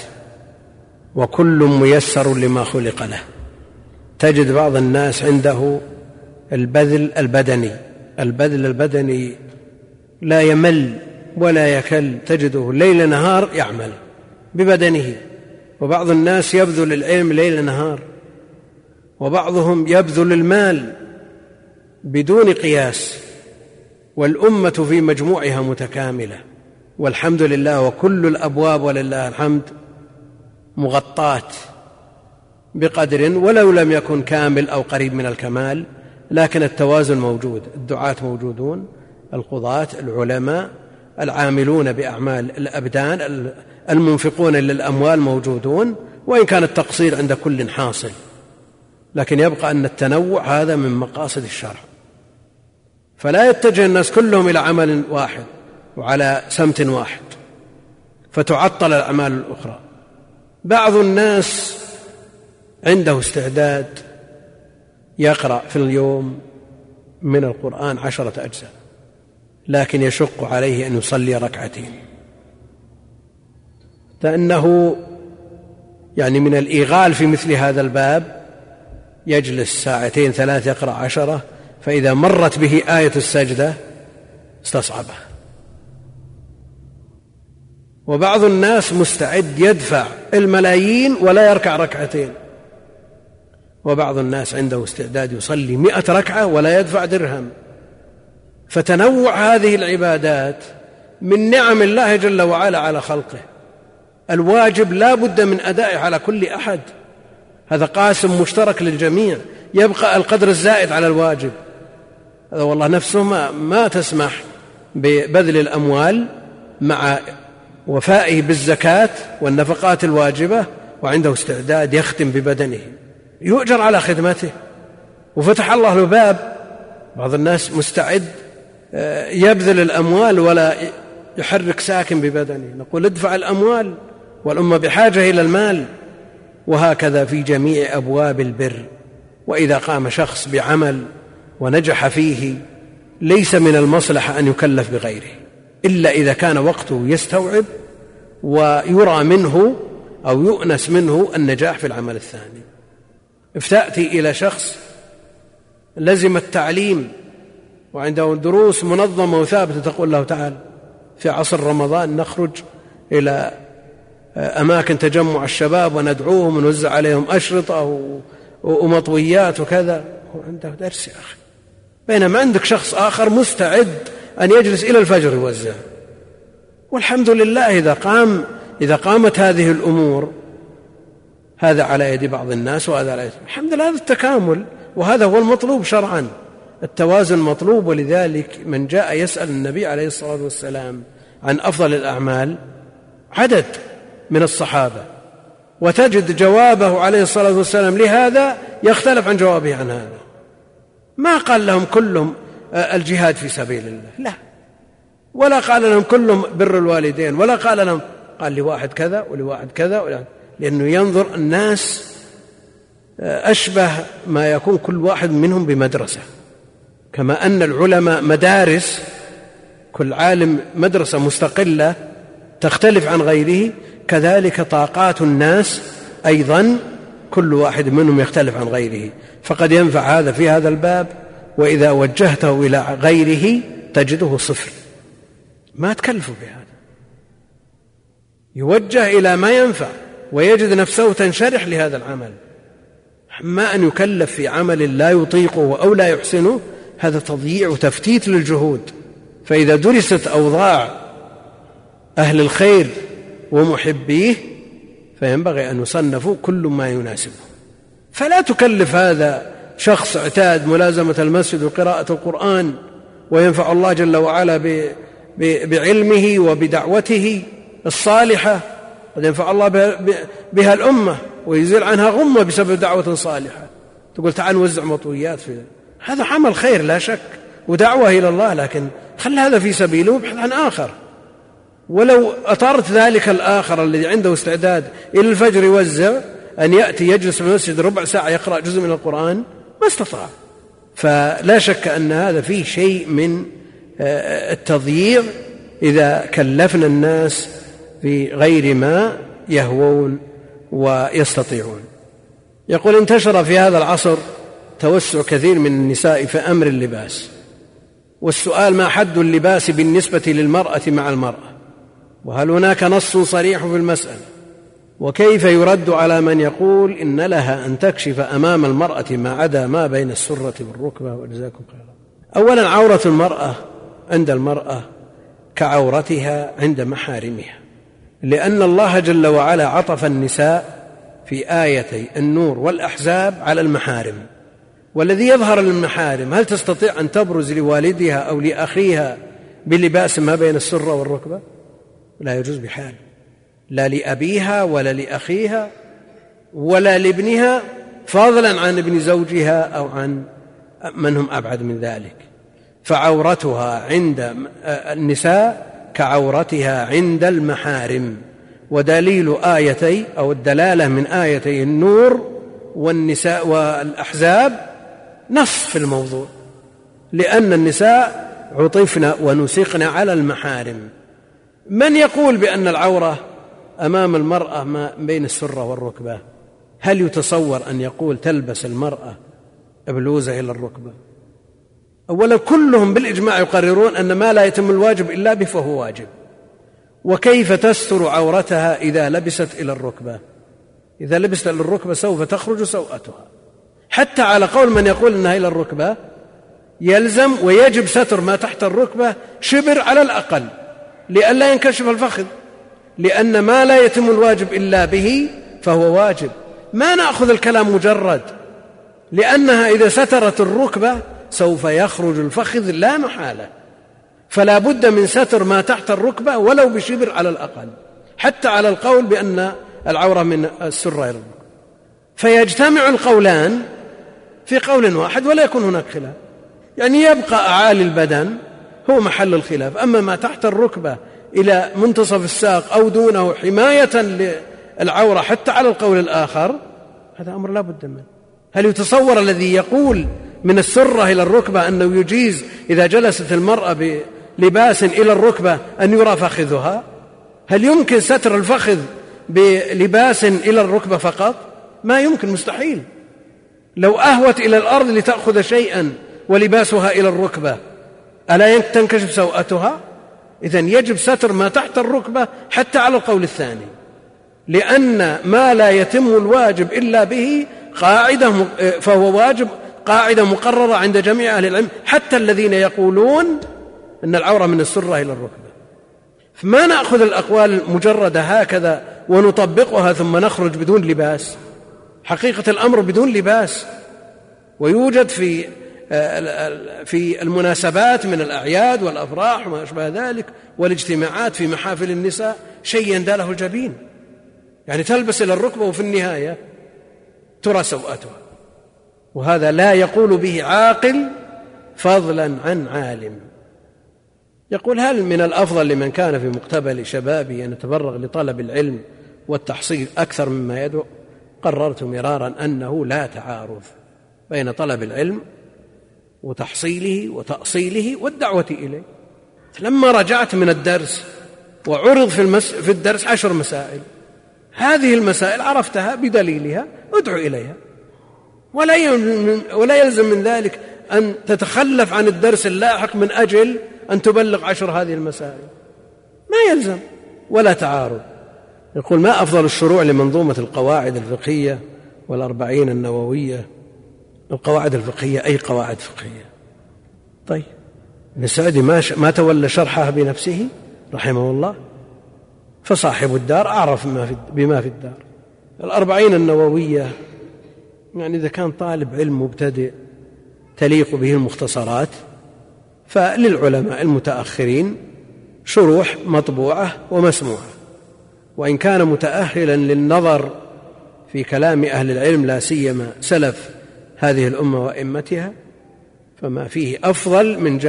وكل ميسر لما خلق له. تجد بعض الناس عنده البذل البدني. البذل البدني لا يمل ولا يكل تجده ليل نهار يعمل ببدنه. وبعض الناس يبذل العلم ليل نهار وبعضهم يبذل المال بدون قياس. والأمة في مجموعها متكاملة. والحمد لله وكل الأبواب ولله الحمد مغطاة. بقدر ولو لم يكن كامل أو قريب من الكمال لكن التوازن موجود الدعاة موجودون القضاة العلماء العاملون بأعمال الأبدان المنفقون للأموال موجودون وإن كان التقصير عند كل حاصل. لكن يبقى أن التنوع هذا من مقاصد الشرع. فلا يتجه الناس كلهم إلى عمل واحد وعلى سمت واحد فتعطل الأعمال الأخرى. بعض الناس عنده استعداد يقرأ في اليوم من القرآن عشرة أجزاء لكن يشق عليه أن يصلي ركعتين. فإنه يعني من الإيغال في مثل هذا الباب يجلس ساعتين ثلاث يقرأ عشرة فإذا مرت به آية السجدة استصعبه. وبعض الناس مستعد يدفع الملايين ولا يركع ركعتين. وبعض الناس عنده استعداد يصلي مئة ركعة ولا يدفع درهم. فتنوع هذه العبادات من نعم الله جل وعلا على خلقه. الواجب لا بد من أدائه على كل أحد. هذا قاسم مشترك للجميع. يبقى القدر الزائد على الواجب. هذا والله نفسه ما, ما تسمح ببذل الأموال مع وفائه بالزكاة والنفقات الواجبة وعنده استعداد يختم ببدنه. يؤجر على خدمته. وفتح الله له باب. بعض الناس مستعد آه، يبذل الأموال ولا يحرك ساكن ببدنه. نقول ادفع الأموال والأمة بحاجة إلى المال. وهكذا في جميع أبواب البر. وإذا قام شخص بعمل ونجح فيه ليس من المصلحة أن يكلف بغيره. إلا إذا كان وقته يستوعب ويرى منه أو يؤنس منه النجاح في العمل الثاني. افتأتي إلى شخص لزم التعليم وعنده دروس منظمة وثابتة تقول له تعال في عصر رمضان نخرج إلى أماكن تجمع الشباب وندعوهم ونوزع عليهم أشرطة ومطويات وكذا. عنده درس يا أخي. بينما عندك شخص آخر مستعد أن يجلس إلى الفجر يوزع والحمد لله إذا قام إذا قامت هذه الأمور هذا على يد بعض الناس وهذا على يد الحمد لله هذا التكامل وهذا هو المطلوب شرعا. التوازن مطلوب ولذلك من جاء يسأل النبي عليه الصلاة والسلام عن أفضل الأعمال عدد من الصحابة. وتجد جوابه عليه الصلاة والسلام لهذا يختلف عن جوابه عن هذا. ما قال لهم كلهم آه، الجهاد في سبيل الله. لا. ولا قال لهم كلهم بر الوالدين ولا قال لهم قال لواحد كذا ولواحد كذا لأنه ينظر الناس آه، أشبه ما يكون كل واحد منهم بمدرسة. كما أن العلماء مدارس كل عالم مدرسة مستقلة تختلف عن غيره كذلك طاقات الناس أيضا كل واحد منهم يختلف عن غيره. فقد ينفع هذا في هذا الباب وإذا وجهته إلى غيره تجده صفر. ما تكلفوا بهذا. يوجه إلى ما ينفع. ويجد نفسه تنشرح لهذا العمل. أما أن يكلف في عمل لا يطيقه أو لا يحسنه هذا تضييع وتفتيت للجهود. فإذا درست أوضاع أهل الخير ومحبيه فينبغي أن يصنفوا كل ما يناسبه. فلا تكلف هذا شخص اعتاد ملازمة المسجد وقراءة القرآن وينفع الله جل وعلا بعلمه وبدعوته الصالحة. قد ينفع الله بها الأمة ويزيل عنها غمة بسبب دعوة صالحة. تقول تعال نوزع مطويات في هذا عمل خير لا شك ودعوة إلى الله لكن خل هذا في سبيله وابحث عن آخر. ولو أطرت ذلك الآخر الذي عنده استعداد إلى الفجر يوزع أن يأتي يجلس في المسجد ربع ساعة يقرأ جزء من القرآن ما استطاع. فلا شك أن هذا فيه شيء من آه، التضييع إذا كلفنا الناس في غير ما يهوون ويستطيعون. يقول انتشر في هذا العصر توسع كثير من النساء في أمر اللباس والسؤال ما حد اللباس بالنسبة للمرأة مع المرأة؟ وهل هناك نص صريح في المسألة؟ وكيف يرد على من يقول إن لها أن تكشف أمام المرأة ما عدا ما بين السرة والركبة وجزاكم خيرا أولا عورة المرأة عند المرأة كعورتها عند محارمها. لأن الله جل وعلا عطف النساء في آيتي النور والأحزاب على المحارم. والذي يظهر للمحارم هل تستطيع أن تبرز لوالدها أو لأخيها بلباس ما بين السرة والركبة؟ لا يجوز بحال. لا لأبيها ولا لأخيها ولا لابنها فضلا عن ابن زوجها أو عن من هم أبعد من ذلك. فعورتها عند النساء كعورتها عند المحارم. ودليل آيتي أو الدلالة من آيتي النور والنساء والأحزاب نص في الموضوع. لأن النساء عطفن ونسقن على المحارم. من يقول بأن العورة أمام المرأة ما بين السرة والركبة؟ هل يتصور أن يقول تلبس المرأة بلوزة إلى الركبة؟ أولا كلهم بالإجماع يقررون أن ما لا يتم الواجب إلا به فهو واجب. وكيف تستر عورتها إذا لبست إلى الركبة؟ إذا لبست إلى الركبة سوف تخرج سوءتها. حتى على قول من يقول أنها إلى الركبة يلزم ويجب ستر ما تحت الركبة شبر على الأقل لئلا ينكشف الفخذ. لأن ما لا يتم الواجب إلا به فهو واجب. ما نأخذ الكلام مجرد لأنها إذا سترت الركبة سوف يخرج الفخذ لا محالة. فلا بد من ستر ما تحت الركبة ولو بشبر على الأقل. حتى على القول بأن العورة من السرة إلى الركبة فيجتمع القولان في قول واحد ولا يكون هناك خلاف. يعني يبقى أعالي البدن هو محل الخلاف. أما ما تحت الركبة إلى منتصف الساق أو دونه حماية للعورة حتى على القول الآخر هذا أمر لا بد منه. هل يتصور الذي يقول من السرة إلى الركبة أنه يجيز إذا جلست المرأة بلباس إلى الركبة أن يرى فخذها؟ هل يمكن ستر الفخذ بلباس إلى الركبة فقط؟ ما يمكن مستحيل. لو أهوت إلى الأرض لتأخذ شيئا ولباسها إلى الركبة ألا تنكشف سوءتها؟ إذا يجب ستر ما تحت الركبة حتى على القول الثاني. لأن ما لا يتم الواجب إلا به قاعدة فهو واجب قاعدة مقررة عند جميع أهل العلم حتى الذين يقولون أن العورة من السرة إلى الركبة. فما نأخذ الأقوال مجردة هكذا ونطبقها ثم نخرج بدون لباس؟ حقيقة الأمر بدون لباس. ويوجد في في المناسبات من الأعياد والأفراح وما أشبه ذلك والاجتماعات في محافل النساء شيء يندى له الجبين. يعني تلبس إلى الركبة وفي النهاية ترى سوءتها. وهذا لا يقول به عاقل فضلا عن عالم. يقول هل من الأفضل لمن كان في مقتبل شبابه أن يتفرغ لطلب العلم والتحصيل أكثر مما يدعو؟ قررت مرارا أنه لا تعارض بين طلب العلم وتحصيله وتأصيله والدعوة إليه. لما رجعت من الدرس وعرض في, المس في الدرس عشر مسائل هذه المسائل عرفتها بدليلها أدعو إليها. ولا ولا يلزم من ذلك أن تتخلف عن الدرس اللاحق من أجل أن تبلغ عشر هذه المسائل. ما يلزم ولا تعارض. يقول ما أفضل الشروع لمنظومة القواعد الفقهية والأربعين النووية؟ القواعد الفقهية أي قواعد فقهية؟ طيب. ابن سعدي ما ما تولى شرحها بنفسه؟ رحمه الله. فصاحب الدار أعرف بما في الدار. الأربعين النووية يعني إذا كان طالب علم مبتدئ تليق به المختصرات فللعلماء المتأخرين شروح مطبوعة ومسموعة. وإن كان متأهلا للنظر في كلام أهل العلم لا سيما سلف هذه الأمة وأئمتها فما فيه أفضل من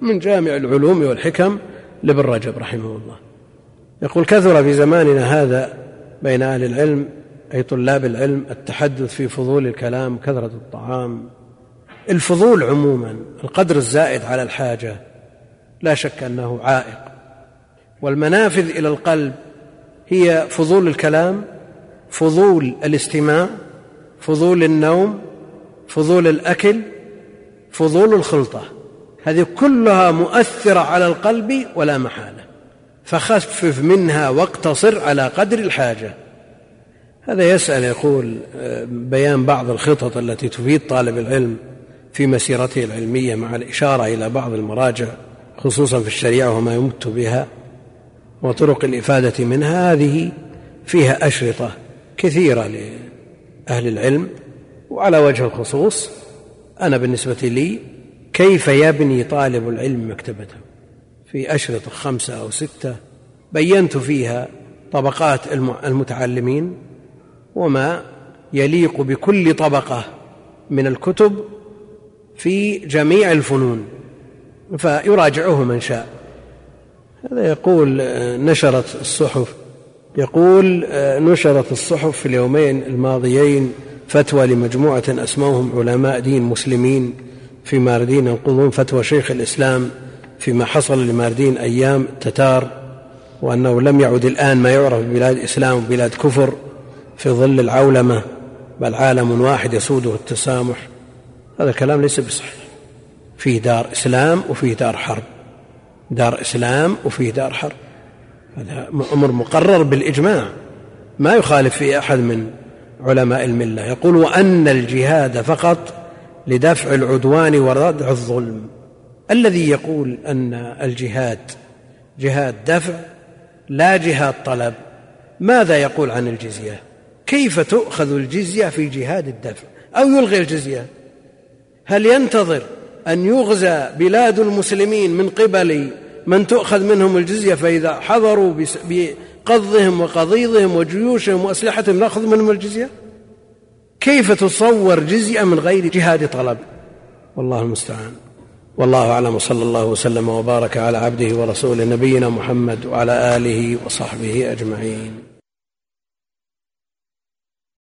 من جامع العلوم والحكم لابن رجب رحمه الله. يقول كثر في زماننا هذا بين أهل العلم أي طلاب العلم التحدث في فضول الكلام كثرة الطعام. الفضول عموما القدر الزائد على الحاجة لا شك أنه عائق. والمنافذ إلى القلب هي فضول الكلام فضول الاستماع فضول النوم فضول الأكل فضول الخلطة. هذه كلها مؤثرة على القلب ولا محالة. فخفف منها واقتصر على قدر الحاجة. هذا يسأل يقول آه، بيان بعض الخطط التي تفيد طالب العلم في مسيرته العلمية مع الإشارة إلى بعض المراجع خصوصا في الشريعة وما يمت بها وطرق الإفادة منها. هذه فيها أشرطة كثيرة لأهل العلم وعلى وجه الخصوص أنا بالنسبة لي كيف يبني طالب العلم مكتبته؟ في أشرطة خمسة أو ستة بينت فيها طبقات المتعلمين وما يليق بكل طبقة من الكتب في جميع الفنون فيراجعه من شاء. هذا يقول نشرت الصحف. يقول نشرت الصحف في اليومين الماضيين فتوى لمجموعة أسموهم علماء دين مسلمين في ماردين ينقضون فتوى شيخ الإسلام فيما حصل لماردين أيام التتار وأنه لم يعد الآن ما يعرف ببلاد إسلام وبلاد كفر. في ظل العولمة بل عالم واحد يسوده التسامح. هذا الكلام ليس بصحيح. فيه دار إسلام وفيه دار حرب. دار إسلام وفيه دار حرب. هذا أمر مقرر بالإجماع. ما يخالف فيه أحد من علماء الملة. يقول وأن الجهاد فقط لدفع العدوان وردع الظلم. الذي يقول أن الجهاد جهاد دفع لا جهاد طلب. ماذا يقول عن الجزية؟ كيف تؤخذ الجزية في جهاد الدفع؟ أو يلغي الجزية؟ هل ينتظر أن يغزى بلاد المسلمين من قبل من تؤخذ منهم الجزية فإذا حضروا بقضهم وقضيضهم وجيوشهم وأسلحتهم نأخذ منهم الجزية؟ كيف تصور جزية من غير جهاد طلب؟ والله المستعان. والله أعلم. وصلى الله وسلم وبارك على عبده ورسوله نبينا محمد وعلى آله وصحبه أجمعين.